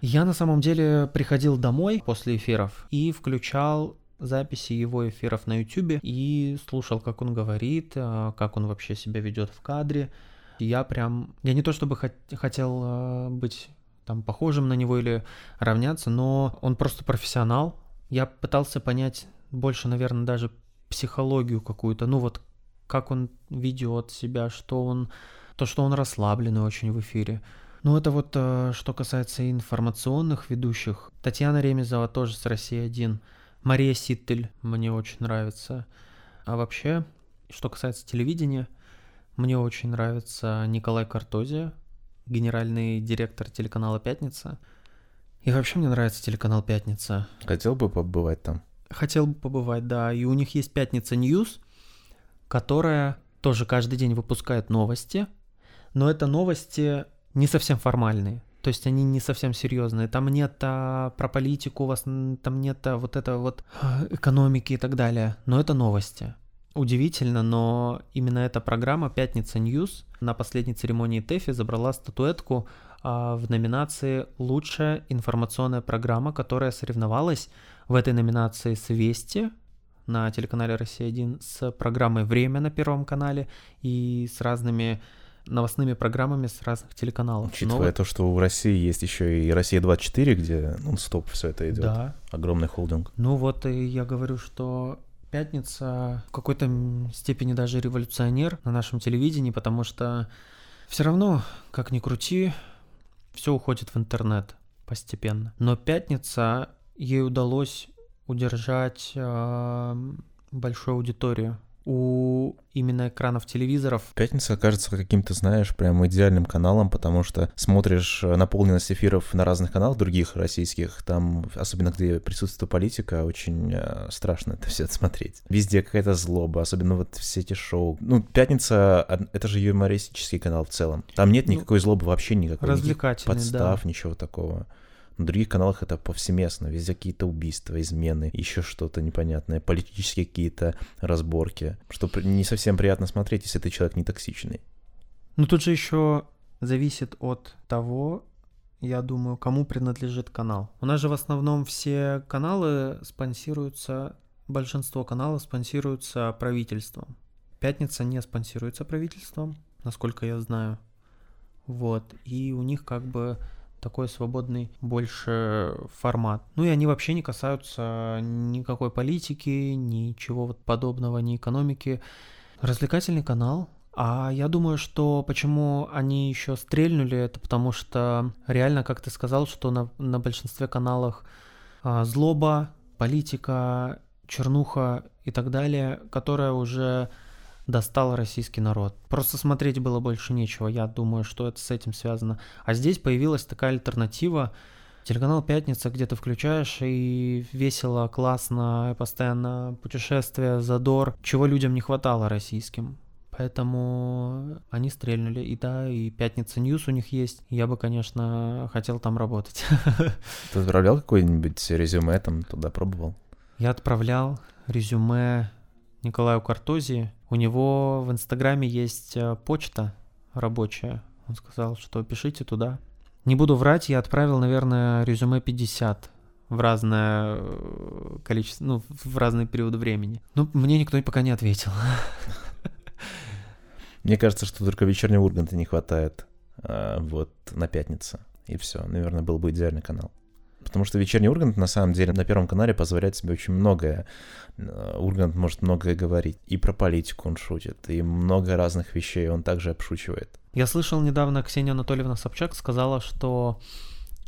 Я на самом деле приходил домой после эфиров и включал записи его эфиров на YouTube и слушал, как он говорит, а, как он вообще себя ведет в кадре. Я прям, я не то чтобы хот- хотел а, быть там похожим на него или равняться, но он просто профессионал. Я пытался понять больше, наверное, даже психологию какую-то, ну вот как он ведет себя, что он, то, что он расслабленный очень в эфире. Ну это вот э, что касается информационных ведущих. Татьяна Ремезова тоже с России 1. Мария Ситтель мне очень нравится. А вообще, что касается телевидения, мне очень нравится Николай Картозия, генеральный директор телеканала «Пятница». И вообще мне нравится телеканал «Пятница». Хотел бы побывать там. Хотел бы побывать, да. И у них есть «Пятница News», которая тоже каждый день выпускает новости, но это новости не совсем формальные. То есть они не совсем серьезные. Там нет а, про политику, у вас там нет а, вот этого вот а, экономики и так далее. Но это новости. Удивительно, но именно эта программа «Пятница News» на последней церемонии ТЭФИ забрала статуэтку а, в номинации «Лучшая информационная программа», которая соревновалась в этой номинации с «Вести», на телеканале «Россия-1» с программой «Время» на Первом канале и с разными новостными программами с разных телеканалов. Учитывая Но... то, что в России есть еще и «Россия-24», где нон-стоп все это идет. Да. Огромный холдинг. Ну вот и я говорю, что пятница в какой-то степени даже революционер на нашем телевидении, потому что все равно, как ни крути, все уходит в интернет постепенно. Но пятница ей удалось удержать э, большую аудиторию у именно экранов телевизоров. Пятница кажется каким-то, знаешь, прям идеальным каналом, потому что смотришь э, наполненность эфиров на разных каналах других российских, там, особенно где присутствует политика, очень э, страшно это все смотреть. Везде какая-то злоба, особенно вот все эти шоу. Ну, Пятница — это же юмористический канал в целом. Там нет ну, никакой злобы вообще никакой. Развлекательный, подстав, да. ничего такого. На других каналах это повсеместно, везде какие-то убийства, измены, еще что-то непонятное, политические какие-то разборки, что не совсем приятно смотреть, если ты человек не токсичный. Ну тут же еще зависит от того, я думаю, кому принадлежит канал. У нас же в основном все каналы спонсируются, большинство каналов спонсируются правительством. Пятница не спонсируется правительством, насколько я знаю. Вот. И у них как бы такой свободный больше формат. Ну и они вообще не касаются никакой политики, ничего вот подобного, ни экономики. Развлекательный канал. А я думаю, что почему они еще стрельнули, это потому что реально, как ты сказал, что на, на большинстве каналах а, злоба, политика, чернуха и так далее, которая уже достал российский народ. Просто смотреть было больше нечего, я думаю, что это с этим связано. А здесь появилась такая альтернатива, Телеканал «Пятница», где ты включаешь, и весело, классно, постоянно путешествие, задор, чего людям не хватало российским. Поэтому они стрельнули. И да, и «Пятница News» у них есть. Я бы, конечно, хотел там работать. Ты отправлял какое-нибудь резюме там туда, пробовал? Я отправлял резюме Николаю Картози. У него в Инстаграме есть э, почта рабочая. Он сказал, что пишите туда. Не буду врать, я отправил, наверное, резюме 50 в разное э, количество, ну, в разные периоды времени. Ну, мне никто пока не ответил. Мне кажется, что только вечернего Урганта не хватает а, вот на пятницу. И все. Наверное, был бы идеальный канал. Потому что вечерний Ургант, на самом деле, на Первом канале позволяет себе очень многое. Э, Ургант может многое говорить. И про политику он шутит, и много разных вещей он также обшучивает. Я слышал недавно, Ксения Анатольевна Собчак сказала, что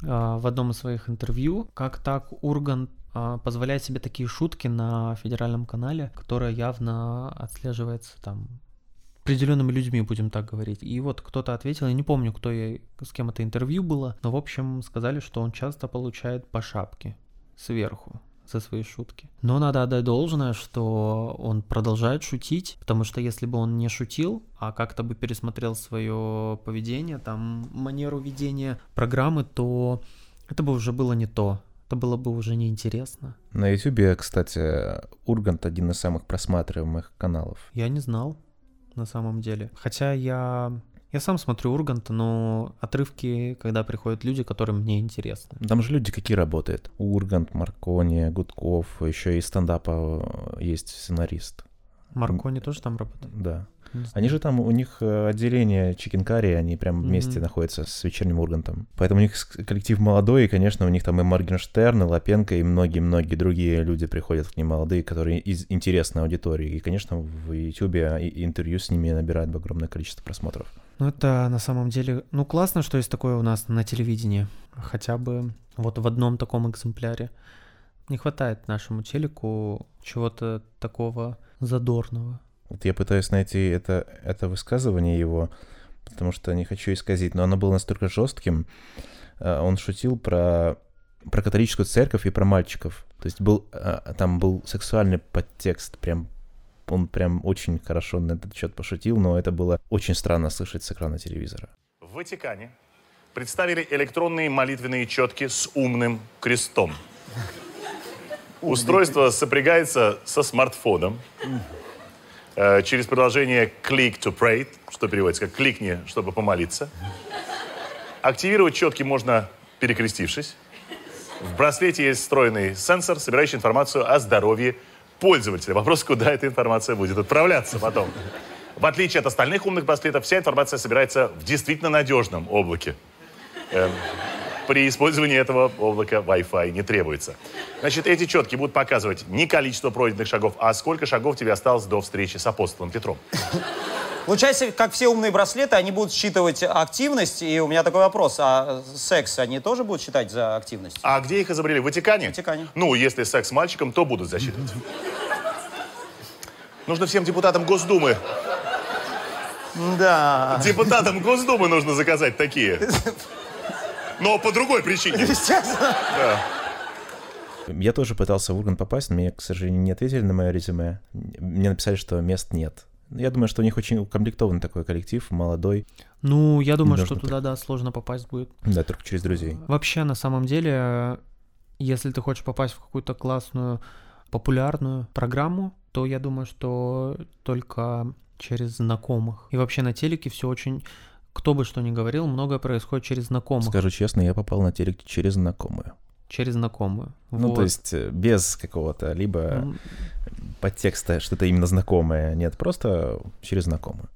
э, в одном из своих интервью, как так Ургант э, позволяет себе такие шутки на федеральном канале, которая явно отслеживается там определенными людьми, будем так говорить. И вот кто-то ответил, я не помню, кто я, с кем это интервью было, но, в общем, сказали, что он часто получает по шапке сверху за свои шутки. Но надо отдать должное, что он продолжает шутить, потому что если бы он не шутил, а как-то бы пересмотрел свое поведение, там, манеру ведения программы, то это бы уже было не то. Это было бы уже неинтересно. На Ютубе, кстати, Ургант один из самых просматриваемых каналов. Я не знал на самом деле. Хотя я я сам смотрю Урганта, но отрывки, когда приходят люди, которым мне интересны. Там же люди какие работают. Ургант, Маркони, Гудков, еще и стендапа есть сценарист. Маркони тоже там работает? Да. Они же там, у них э, отделение чикенкари, они прям вместе mm-hmm. находятся с вечерним Ургантом. Поэтому у них коллектив молодой, и, конечно, у них там и Моргенштерн, и Лапенко, и многие-многие другие люди приходят к ним молодые, которые из интересной аудитории. И, конечно, в Ютубе интервью с ними набирают огромное количество просмотров. Ну, это на самом деле... Ну, классно, что есть такое у нас на телевидении. Хотя бы вот в одном таком экземпляре. Не хватает нашему телеку чего-то такого задорного. Вот я пытаюсь найти это, это высказывание его, потому что не хочу исказить, но оно было настолько жестким. Э, он шутил про про католическую церковь и про мальчиков. То есть был, а, там был сексуальный подтекст, прям он прям очень хорошо на этот счет пошутил, но это было очень странно слышать с экрана телевизора. В Ватикане представили электронные молитвенные четки с умным крестом. Устройство сопрягается со смартфоном э, через приложение Click to Pray, что переводится как «кликни, чтобы помолиться». Активировать четки можно, перекрестившись. В браслете есть встроенный сенсор, собирающий информацию о здоровье пользователя. Вопрос, куда эта информация будет отправляться потом. В отличие от остальных умных браслетов, вся информация собирается в действительно надежном облаке. Эм, при использовании этого облака Wi-Fi не требуется. Значит, эти четки будут показывать не количество пройденных шагов, а сколько шагов тебе осталось до встречи с апостолом Петром. Получается, как все умные браслеты, они будут считывать активность. И у меня такой вопрос, а секс они тоже будут считать за активность? А где их изобрели? В Ватикане? В Ватикане. Ну, если секс с мальчиком, то будут засчитывать. Нужно всем депутатам Госдумы. Да. Депутатам Госдумы нужно заказать такие. Но по другой причине. Да. Я тоже пытался в Ургант попасть, но мне, к сожалению, не ответили на мое резюме. Мне написали, что мест нет. Я думаю, что у них очень укомплектованный такой коллектив, молодой. Ну, я думаю, что туда, да, сложно попасть будет. Да, только через друзей. Вообще, на самом деле, если ты хочешь попасть в какую-то классную, популярную программу, то я думаю, что только через знакомых. И вообще на телеке все очень кто бы что ни говорил, многое происходит через знакомых. Скажу честно, я попал на телек через знакомую. Через знакомую. Ну, Вот. то есть э, без какого-то либо М, подтекста, что-то именно знакомое. Нет, просто через знакомую.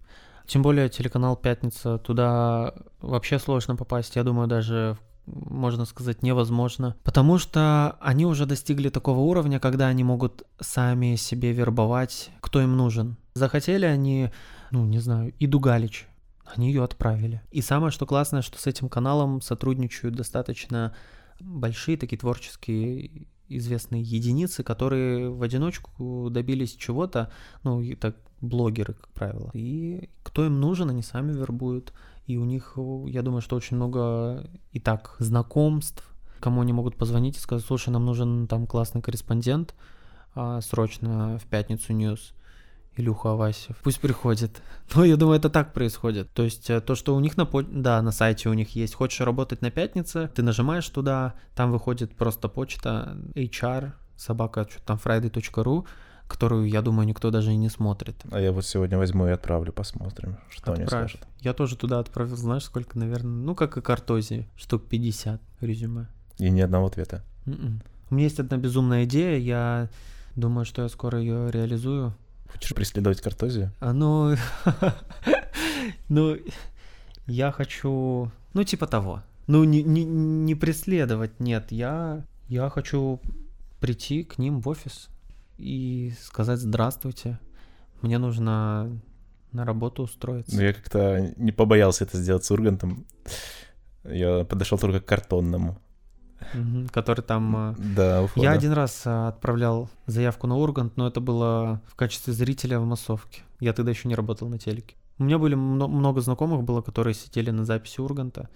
Тем более телеканал «Пятница», туда вообще сложно попасть, я думаю, даже можно сказать, невозможно. Потому что они уже достигли такого уровня, когда они могут сами себе вербовать, кто им нужен. Захотели они, ну, не знаю, Иду Галич, они ее отправили. И самое, что классное, что с этим каналом сотрудничают достаточно большие такие творческие известные единицы, которые в одиночку добились чего-то, ну, и так блогеры, как правило. И кто им нужен, они сами вербуют. И у них, я думаю, что очень много и так знакомств, кому они могут позвонить и сказать, слушай, нам нужен там классный корреспондент, а, срочно в пятницу News. Илюха Авасев. Пусть приходит. Но я думаю, это так происходит. То есть э, то, что у них на, да, на сайте у них есть. Хочешь работать на пятнице, ты нажимаешь туда, там выходит просто почта HR, собака, что там, friday.ru, которую, я думаю, никто даже и не смотрит. А я вот сегодня возьму и отправлю, посмотрим, что они Отправь. скажут. Я тоже туда отправил, знаешь, сколько, наверное, ну, как и картози, штук 50 резюме. И ни одного ответа. М-м. У меня есть одна безумная идея, я думаю, что я скоро ее реализую. Хочешь преследовать картозию? А, ну, ну, я хочу, ну, типа того. Ну, не, не, не преследовать, нет, я, я хочу прийти к ним в офис и сказать здравствуйте. Мне нужно на работу устроиться. Но я как-то не побоялся это сделать с Ургантом. Я подошел только к картонному. Который там... а, Да, у входа. Я один раз а, отправлял заявку на Ургант, но это было в качестве зрителя в массовке. Я тогда еще не работал на телеке. У меня были мно- много знакомых было, которые сидели на записи Урганта.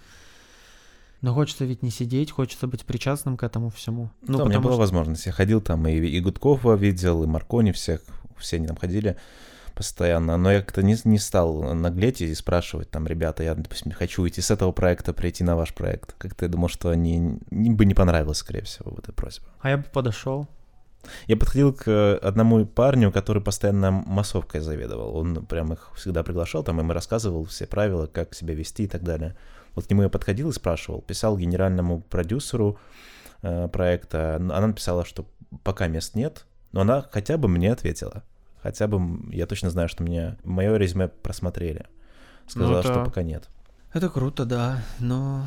Но хочется ведь не сидеть, хочется быть причастным к этому всему. Ну, у меня была что- возможность. Я ходил там и, и Гудкова видел, и Маркони всех. Все они там ходили постоянно. Но я как-то не, не стал наглеть и спрашивать там, ребята, я, допустим, хочу уйти с этого проекта, прийти на ваш проект. Как-то я думал, что они им бы не понравилось, скорее всего, вот эта просьба. А я бы подошел. Я подходил к одному парню, который постоянно массовкой заведовал. Он прям их всегда приглашал, там им и рассказывал все правила, как себя вести и так далее. Вот к нему я подходил и спрашивал, писал генеральному продюсеру э, проекта. Она написала, что пока мест нет, но она хотя бы мне ответила. Хотя бы я точно знаю, что мне мое резюме просмотрели. Сказала, это- что пока нет. Это круто, да, но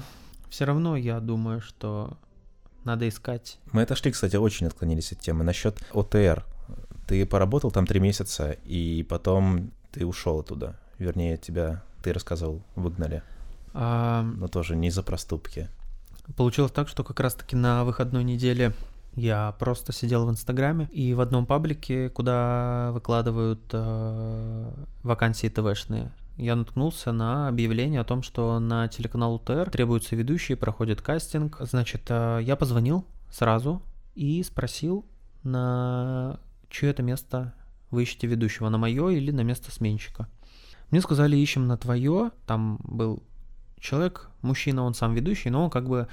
все равно я думаю, что надо искать. Мы отошли, кстати, очень отклонились от темы. Насчет ОТР. Ты поработал там три месяца, и потом ты ушел оттуда. Вернее, тебя, ты рассказывал, выгнали. А, Но тоже не за проступки. Получилось так, что как раз-таки на выходной неделе я просто сидел в Инстаграме и в одном паблике, куда выкладывают э, вакансии ТВшные, я наткнулся на объявление о том, что на телеканал УТР требуются ведущие, проходит кастинг. Значит, э, я позвонил сразу и спросил, на чье это место вы ищете ведущего, на мое или на место сменщика. Мне сказали, ищем на твое. Там был человек, мужчина, он сам ведущий, но он как бы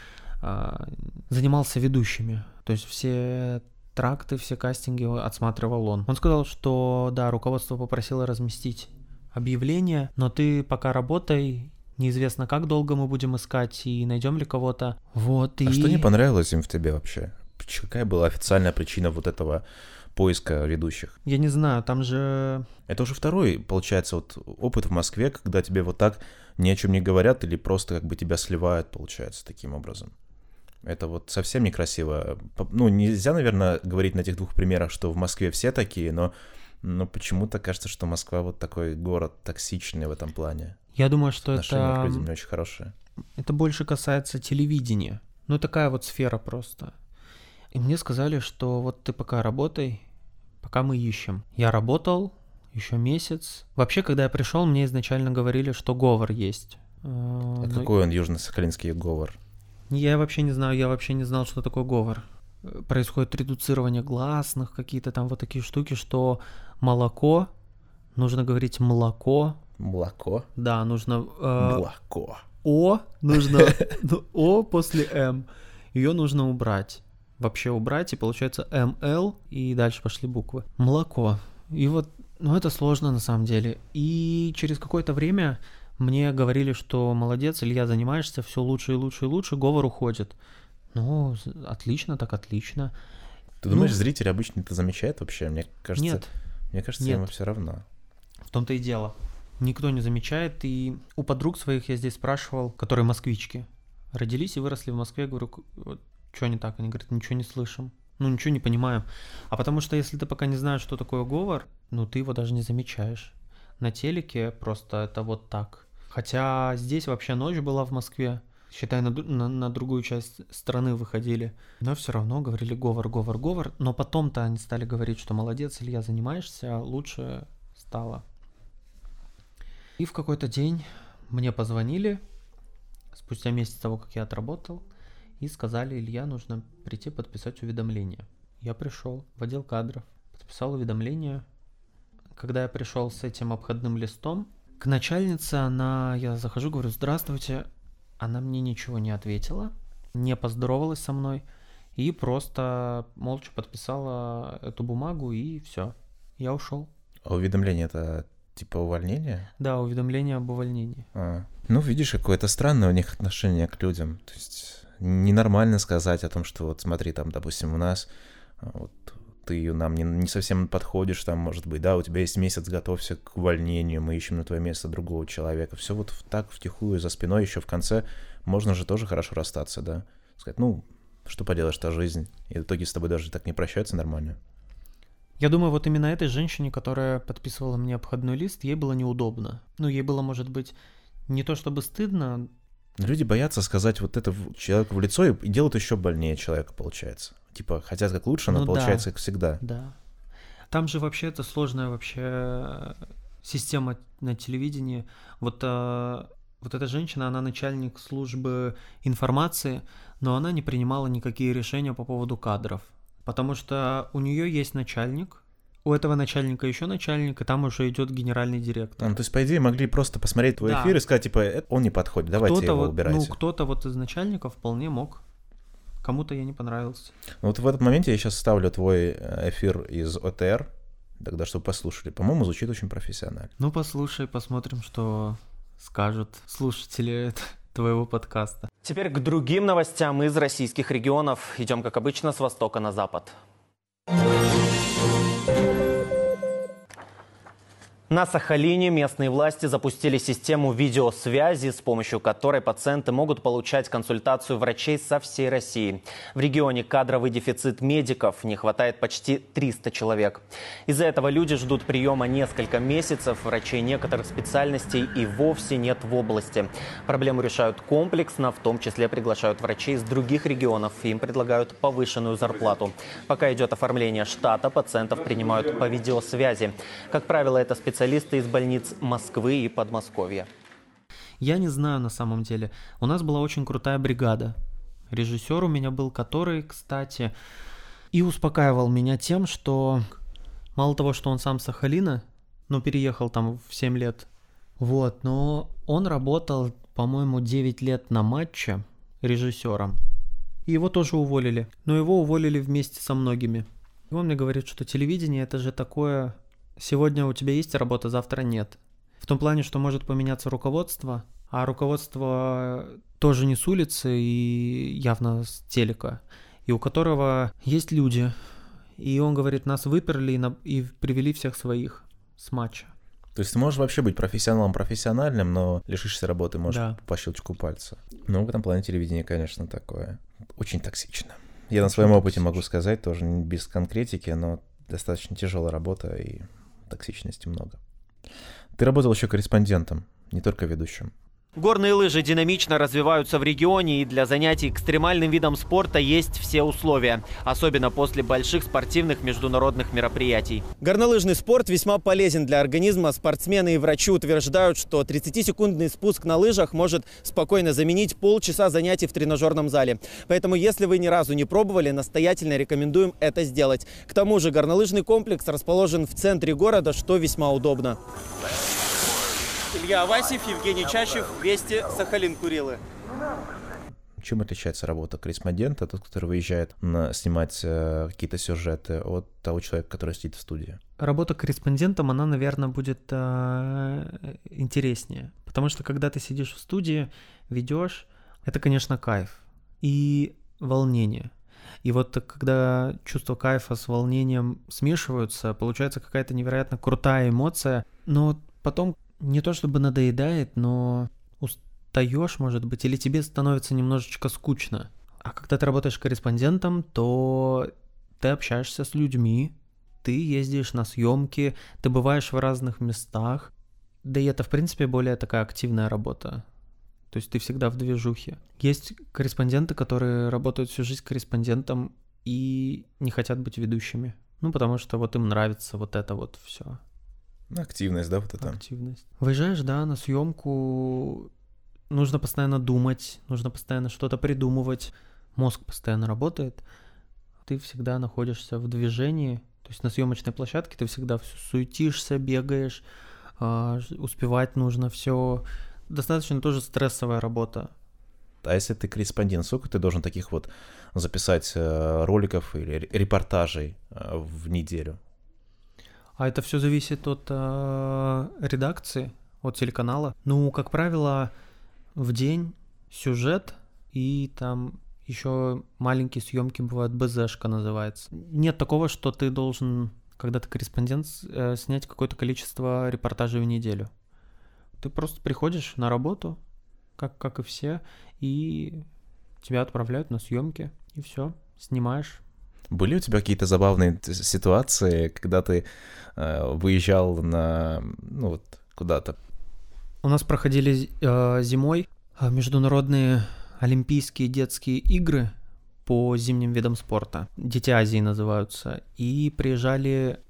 занимался ведущими. То есть все тракты, все кастинги отсматривал он. Он сказал, что да, руководство попросило разместить объявление, но ты пока работай, неизвестно, как долго мы будем искать и найдем ли кого-то. Вот а и... что не понравилось им в тебе вообще? Какая была официальная причина вот этого поиска ведущих? Я не знаю, там же... Это уже второй, получается, вот опыт в Москве, когда тебе вот так ни о чем не говорят или просто как бы тебя сливают, получается, таким образом. Это вот совсем некрасиво. Ну, нельзя, наверное, говорить на этих двух примерах, что в Москве все такие, но, но почему-то кажется, что Москва вот такой город токсичный в этом плане. Я думаю, что Отношение это... к людям не очень хорошее. Это больше касается телевидения. Ну, такая вот сфера просто. И мне сказали, что вот ты пока работай, пока мы ищем. Я работал еще месяц. Вообще, когда я пришел, мне изначально говорили, что говор есть. А Но- какой он южно-сахалинский говор? Я вообще не знаю, я вообще не знал, что такое говор. Происходит редуцирование гласных, какие-то там вот такие штуки, что молоко, нужно говорить молоко, Молоко? да, нужно... э, Молоко. О нужно, ну, О после М, ее нужно убрать. Вообще убрать, и получается МЛ, и дальше пошли буквы. Молоко. И вот, ну это сложно на самом деле. И через какое-то время мне говорили, что молодец, Илья, занимаешься все лучше и лучше и лучше, говор уходит. Ну, отлично, так отлично. Ты Ну, думаешь, зритель обычно это замечает вообще? Мне кажется, Нет, мне кажется, нет. ему все равно. В том-то и дело. Никто не замечает. И у подруг своих я здесь спрашивал, которые москвички, родились и выросли в Москве, говорю, что не так? Они говорят, ничего не слышим. Ну, ничего не понимаем. А потому что если ты пока не знаешь, что такое говор, ну, ты его даже не замечаешь. На телеке просто это вот так. Хотя здесь вообще ночь была в Москве. Считай, на, на, на другую часть страны выходили. Но все равно говорили говор, говор, говор. Но потом-то они стали говорить, что молодец, Илья, занимаешься, лучше стало. И в какой-то день мне позвонили, спустя месяц того, как я отработал, и сказали, Илья, нужно прийти подписать уведомление. Я пришел в отдел кадров, подписал уведомление. Когда я пришел с этим обходным листом, к начальнице она, я захожу, говорю, здравствуйте, она мне ничего не ответила, не поздоровалась со мной и просто молча подписала эту бумагу и все. Я ушел. А уведомление это типа увольнение? Да, уведомление об увольнении. А. Ну, видишь, какое-то странное у них отношение к людям. То есть ненормально сказать о том, что вот смотри, там, допустим, у нас а, вот ты нам не, не совсем подходишь, там, может быть, да, у тебя есть месяц, готовься к увольнению, мы ищем на твое место другого человека. Все вот так втихую за спиной еще в конце можно же тоже хорошо расстаться, да. Сказать, ну, что поделаешь, это жизнь. И в итоге с тобой даже так не прощаются нормально. Я думаю, вот именно этой женщине, которая подписывала мне обходной лист, ей было неудобно. Ну, ей было, может быть, не то чтобы стыдно, Люди боятся сказать вот это человеку в лицо и делают еще больнее человека, получается. Типа, хотят как лучше, но Ну да. получается как всегда. да. Там же вообще это сложная вообще э, система на телевидении. Вот, э, вот эта женщина, она начальник службы информации, но она не принимала никакие решения по поводу кадров. Потому что у нее есть начальник, у этого начальника еще начальник, и там уже идет генеральный директор. А, ну, то есть, по идее, могли просто посмотреть твой Да. эфир и сказать, типа, «Э, он не подходит, давайте кто-то его вот, убирайте. ну, кто-то вот из начальников вполне мог. Кому-то я не понравился. Ну, вот в этот момент я сейчас ставлю твой э, эфир из ОТР, тогда чтобы послушали. По-моему, звучит очень профессионально. Ну, послушай, посмотрим, что скажут слушатели твоего подкаста. Теперь к другим новостям из российских регионов. Идем, как обычно, с востока на запад. На Сахалине местные власти запустили систему видеосвязи, с помощью которой пациенты могут получать консультацию врачей со всей России. В регионе кадровый дефицит медиков, не хватает почти 300 человек. Из-за этого люди ждут приема несколько месяцев, врачей некоторых специальностей и вовсе нет в области. Проблему решают комплексно, в том числе приглашают врачей из других регионов, им предлагают повышенную зарплату. Пока идет оформление штата, пациентов принимают по видеосвязи. Как правило, это специалисты специалисты из больниц Москвы и Подмосковья. Я не знаю на самом деле. У нас была очень крутая бригада. Режиссер у меня был, который, кстати, и успокаивал меня тем, что мало того, что он сам Сахалина, но переехал там в 7 лет, вот, но он работал, по-моему, 9 лет на матче режиссером. И его тоже уволили. Но его уволили вместе со многими. И он мне говорит, что телевидение это же такое... Сегодня у тебя есть работа, завтра нет. В том плане, что может поменяться руководство, а руководство тоже не с улицы и явно с телека, и у которого есть люди. И он говорит, нас выперли и, на... и привели всех своих с матча. То есть ты можешь вообще быть профессионалом профессиональным, но лишишься работы можешь Да. по щелчку пальца. Ну, в этом плане телевидение, конечно, такое. Очень токсично. Я на своем опыте могу сказать, тоже без конкретики, но достаточно тяжелая работа и токсичности много. Ты работал еще корреспондентом, не только ведущим. Горные лыжи динамично развиваются в регионе, и для занятий экстремальным видом спорта есть все условия, особенно после больших спортивных международных мероприятий. Горнолыжный спорт весьма полезен для организма. Спортсмены и врачи утверждают, что 30-секундный спуск на лыжах может спокойно заменить полчаса занятий в тренажерном зале. Поэтому, если вы ни разу не пробовали, настоятельно рекомендуем это сделать. К тому же горнолыжный комплекс расположен в центре города, что весьма удобно. Илья Васев, Евгений Чащев, Вести, Сахалин, Курилы. Чем отличается работа корреспондента, тот, который выезжает на, снимать э, какие-то сюжеты, от того человека, который сидит в студии? Работа корреспондентом, она, наверное, будет э, интереснее. Потому что когда ты сидишь в студии, ведешь, это, конечно, кайф и волнение. И вот когда чувство кайфа с волнением смешиваются, получается какая-то невероятно крутая эмоция, но потом не то чтобы надоедает, но устаешь, может быть, или тебе становится немножечко скучно. А когда ты работаешь корреспондентом, то ты общаешься с людьми, ты ездишь на съемки, ты бываешь в разных местах. Да и это, в принципе, более такая активная работа. То есть ты всегда в движухе. Есть корреспонденты, которые работают всю жизнь корреспондентом и не хотят быть ведущими. Ну, потому что вот им нравится вот это вот все. Активность, да, вот это? Активность. Выезжаешь, да, на съемку, нужно постоянно думать, нужно постоянно что-то придумывать, мозг постоянно работает, ты всегда находишься в движении, то есть на съемочной площадке ты всегда суетишься, бегаешь, а, успевать нужно все. Достаточно тоже стрессовая работа. А если ты корреспондент, сколько ты должен таких вот записать э, роликов или ре- репортажей э, в неделю? А это все зависит от а, редакции, от телеканала. Ну, как правило, в день сюжет и там еще маленькие съемки бывают, БЗшка называется. Нет такого, что ты должен, когда ты корреспондент, э, снять какое-то количество репортажей в неделю. Ты просто приходишь на работу, как, как и все, и тебя отправляют на съемки, и все, снимаешь. Были у тебя какие-то забавные ситуации, когда ты э, выезжал на, ну вот, куда-то? У нас проходили э, зимой э, международные Олимпийские детские игры по зимним видам спорта. Дети Азии называются. И приезжали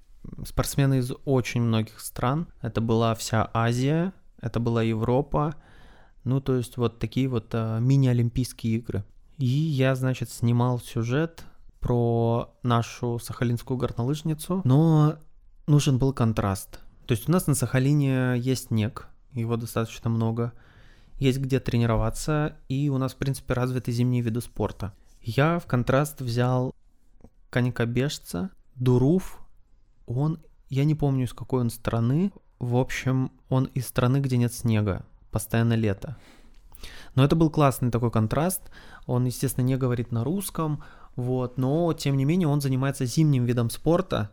спортсмены из очень многих стран. Это была вся Азия, это была Европа. Ну, то есть вот такие вот э, мини-олимпийские игры. И я, значит, снимал сюжет про нашу сахалинскую горнолыжницу, но нужен был контраст. То есть у нас на Сахалине есть снег, его достаточно много, есть где тренироваться, и у нас, в принципе, развиты зимние виды спорта. Я в контраст взял конькобежца, Дуруф, он, я не помню, из какой он страны, в общем, он из страны, где нет снега, постоянно лето. Но это был классный такой контраст, он, естественно, не говорит на русском, вот, но, тем не менее, он занимается зимним видом спорта,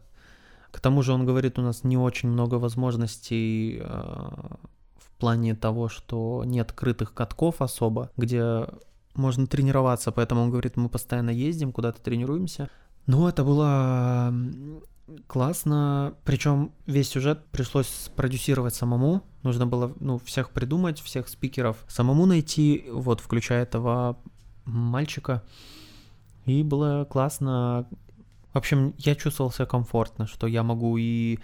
к тому же он говорит, у нас не очень много возможностей э, в плане того, что нет крытых катков особо, где можно тренироваться, поэтому он говорит, мы постоянно ездим, куда-то тренируемся. Но это было классно, причем весь сюжет пришлось продюсировать самому, нужно было ну, всех придумать, всех спикеров самому найти, вот, включая этого мальчика. И было классно, В общем, я чувствовал себя комфортно, что я могу и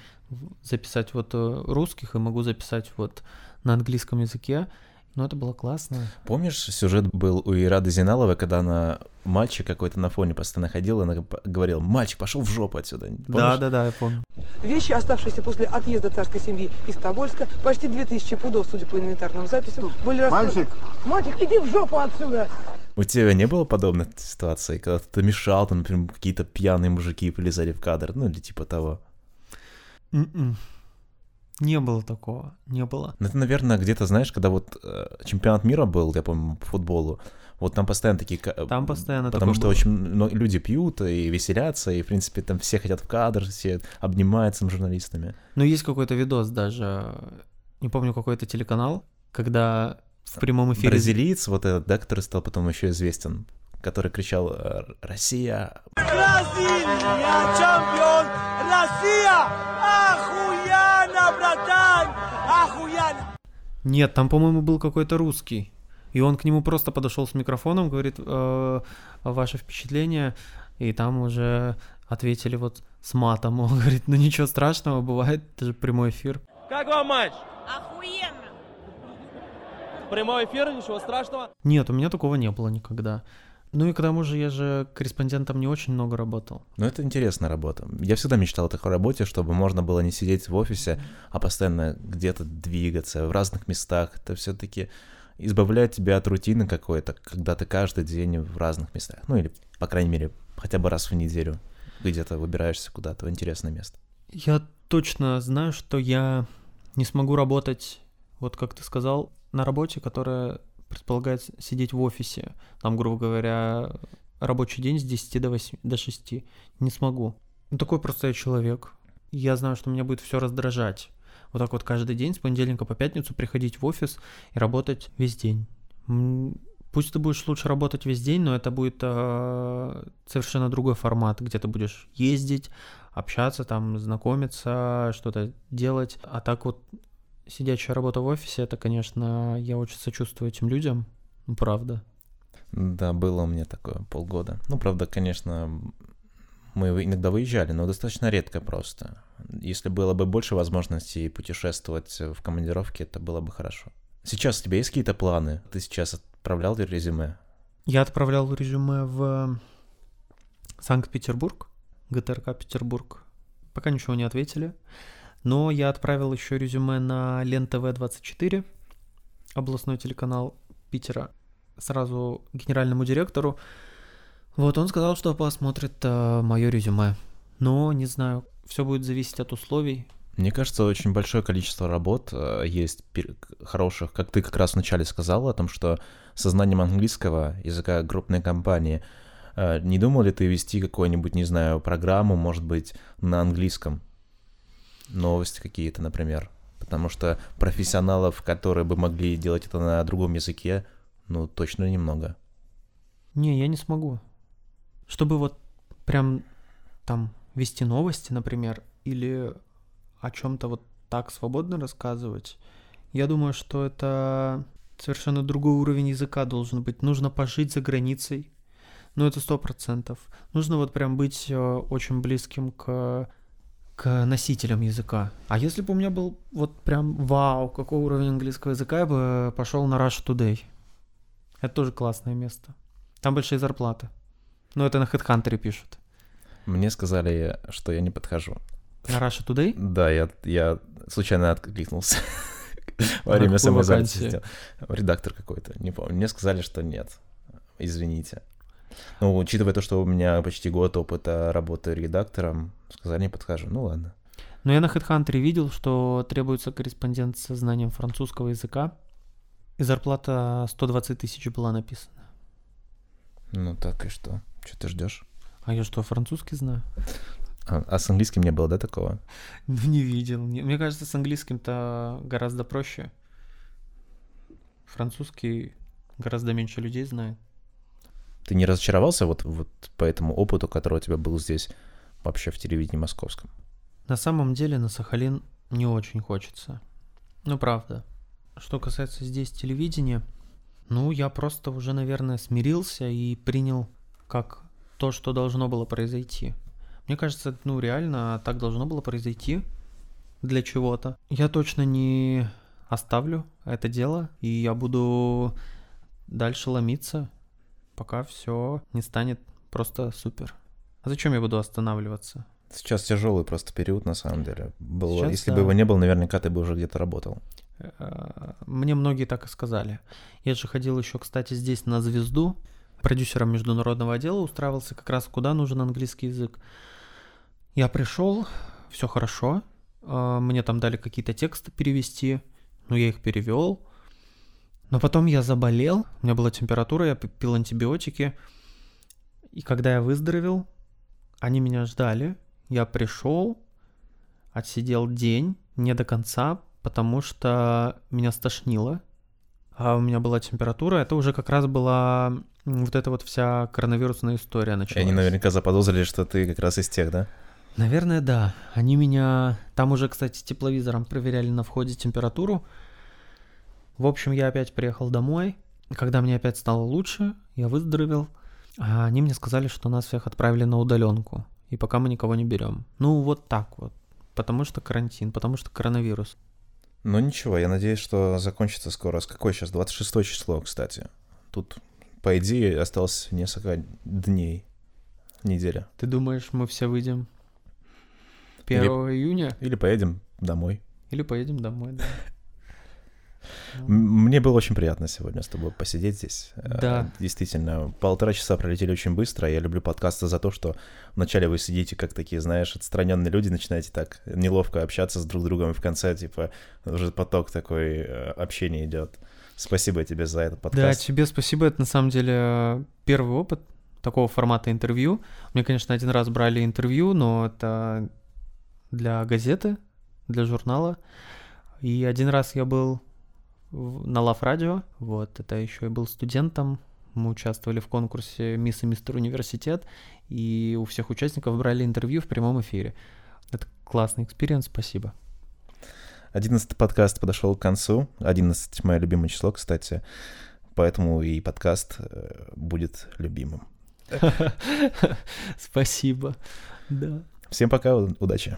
записать вот э, русских, и могу записать вот на английском языке. Но это было классно. Помнишь, сюжет был у Ирады Зиналовой, когда она мальчик какой-то на фоне постоянно ходил, и она говорила, мальчик, пошел в жопу отсюда. Помнишь? Да, да, да, я помню. Вещи, оставшиеся после отъезда царской семьи из Тобольска, почти 2000 пудов, судя по инвентарным записям, были Мальчик! Мальчик, иди в жопу отсюда! У тебя не было подобной ситуации, когда ты мешал, там, например, какие-то пьяные мужики полезали в кадр, ну или типа того? М-м. Не было такого, не было. Ну, это, наверное, где-то, знаешь, когда вот э, чемпионат мира был, я помню, по футболу, вот там постоянно такие... Там постоянно Потому что было. очень много люди пьют и веселятся, и, в принципе, там все хотят в кадр, все обнимаются с журналистами. Но есть какой-то видос даже, не помню, какой это телеканал, когда в прямом эфире... Бразилиец, вот этот, да, который стал потом еще известен, который кричал э, «Россия!» Бразилия, чемпион! Россия! Охуенно, братан! Охуенно! Нет, там, по-моему, был какой-то русский. И он к нему просто подошел с микрофоном, говорит, э, ваше впечатление, и там уже ответили вот с матом. Он говорит, ну ничего страшного, бывает, это же прямой эфир. Как вам матч? Охуенно! Прямой эфир, ничего страшного. Нет, у меня такого не было никогда. Ну и к тому же я же корреспондентом не очень много работал. Ну, это интересная работа. Я всегда мечтал о такой работе, чтобы можно было не сидеть в офисе, а постоянно где-то двигаться в разных местах. Это все-таки избавляет тебя от рутины какой-то, когда ты каждый день в разных местах. Ну, или, по крайней мере, хотя бы раз в неделю где-то выбираешься куда-то в интересное место. Я точно знаю, что я не смогу работать, вот как ты сказал, на работе, которая предполагает сидеть в офисе. Там, грубо говоря, рабочий день с 10 до, 8, до 6. Не смогу. Ну, такой просто я человек. Я знаю, что меня будет все раздражать. Вот так вот каждый день с понедельника по пятницу приходить в офис и работать весь день. Пусть ты будешь лучше работать весь день, но это будет э, совершенно другой формат, где ты будешь ездить, общаться, там, знакомиться, что-то делать. А так вот сидячая работа в офисе, это, конечно, я очень сочувствую этим людям, ну, правда. Да, было у меня такое полгода. Ну, правда, конечно, мы иногда выезжали, но достаточно редко просто. Если было бы больше возможностей путешествовать в командировке, это было бы хорошо. Сейчас у тебя есть какие-то планы? Ты сейчас отправлял резюме? Я отправлял резюме в Санкт-Петербург, ГТРК Петербург. Пока ничего не ответили. Но я отправил еще резюме на Лен ТВ 24, областной телеканал Питера, сразу генеральному директору. Вот он сказал, что посмотрит мое резюме. Но не знаю, все будет зависеть от условий. Мне кажется, очень большое количество работ э, есть хороших, как ты как раз вначале сказал о том, что со знанием английского языка крупной компании. Э, Не думал ли ты вести какую-нибудь, не знаю, программу, может быть, на английском? Новости какие-то, например. Потому что профессионалов, которые бы могли делать это на другом языке, ну, точно немного. Не, я не смогу. Чтобы вот прям там вести новости, например, или о чем-то вот так свободно рассказывать, я думаю, что это совершенно другой уровень языка должен быть. Нужно пожить за границей, ну это сто процентов. Нужно вот прям быть э, очень близким к к носителям языка. А если бы у меня был вот прям вау, какой уровень английского языка, я бы пошел на Russia Today. Это тоже классное место. Там большие зарплаты. Но это на HeadHunter пишут. Мне сказали, что я не подхожу. На Russia Today? Да, я, я случайно откликнулся. Во время сделал. Редактор какой-то, не помню. Мне сказали, что нет. Извините. Ну, учитывая то, что у меня почти год опыта работы редактором, сказали, не подхожу. Ну ладно. Но я на HeadHunter видел, что требуется корреспондент со знанием французского языка. И зарплата 120 тысяч была написана. Ну так и что? Что ты ждешь? А я что, французский знаю? А, а с английским не было, да, такого? Ну, не видел. Не- Мне кажется, с английским-то гораздо проще. Французский гораздо меньше людей знает. Ты не разочаровался вот, вот по этому опыту, который у тебя был здесь, вообще в телевидении московском? На самом деле на Сахалин не очень хочется. Ну, правда. Что касается здесь телевидения, ну, я просто уже, наверное, смирился и принял как то, что должно было произойти. Мне кажется, ну реально так должно было произойти для чего-то. Я точно не оставлю это дело, и я буду дальше ломиться, пока все не станет просто супер. А зачем я буду останавливаться? Сейчас тяжелый просто период, на самом деле. Был, Сейчас, если да. бы его не было, наверняка ты бы уже где-то работал. Э, Мне многие так и сказали. Я же ходил еще, кстати, здесь на звезду. Продюсером международного отдела устраивался как раз куда нужен английский язык. Я пришел, все хорошо. э, Мне там дали какие-то тексты перевести. Ну, я их перевел. Но потом я заболел, у меня была температура, я пил антибиотики. И когда я выздоровел, они меня ждали. Я пришел, отсидел день, не до конца, потому что меня стошнило. А у меня была температура. Это уже как раз была вот эта вот вся коронавирусная история И началась. они наверняка заподозрили, что ты как раз из тех, да? Наверное, да. Они меня... Там уже, кстати, тепловизором проверяли на входе температуру. В общем, я опять приехал домой. Когда мне опять стало лучше, я выздоровел. А они мне сказали, что нас всех отправили на удаленку. И пока мы никого не берем. Ну, вот так вот. Потому что карантин, потому что коронавирус. Ну ничего, я надеюсь, что закончится скоро. С какой сейчас? 26 число, кстати. Тут, по идее, осталось несколько дней, неделя. Ты думаешь, мы все выйдем 1 июня? Или поедем домой. Или поедем домой, да. Мне было очень приятно сегодня с тобой посидеть здесь. Э, Да. Действительно, полтора часа пролетели очень быстро. Я люблю подкасты за то, что вначале вы сидите как такие, знаешь, отстраненные люди, начинаете так неловко общаться с друг другом, и в конце, типа, уже поток такой э, общения идет. Спасибо тебе за этот Да, подкаст. тебе спасибо. Это на самом деле первый опыт такого формата интервью. Мне, конечно, один раз брали интервью, но это для газеты, для журнала. И один раз я был на Лав Радио, вот, это еще и был студентом. Мы участвовали в конкурсе «Мисс и мистер университет», и у всех участников брали интервью в прямом эфире. Это классный experience, спасибо. Одиннадцатый подкаст подошел к концу. 11 мое любимое число, кстати. Поэтому и подкаст э, будет любимым. Спасибо. Да. Всем пока, удачи.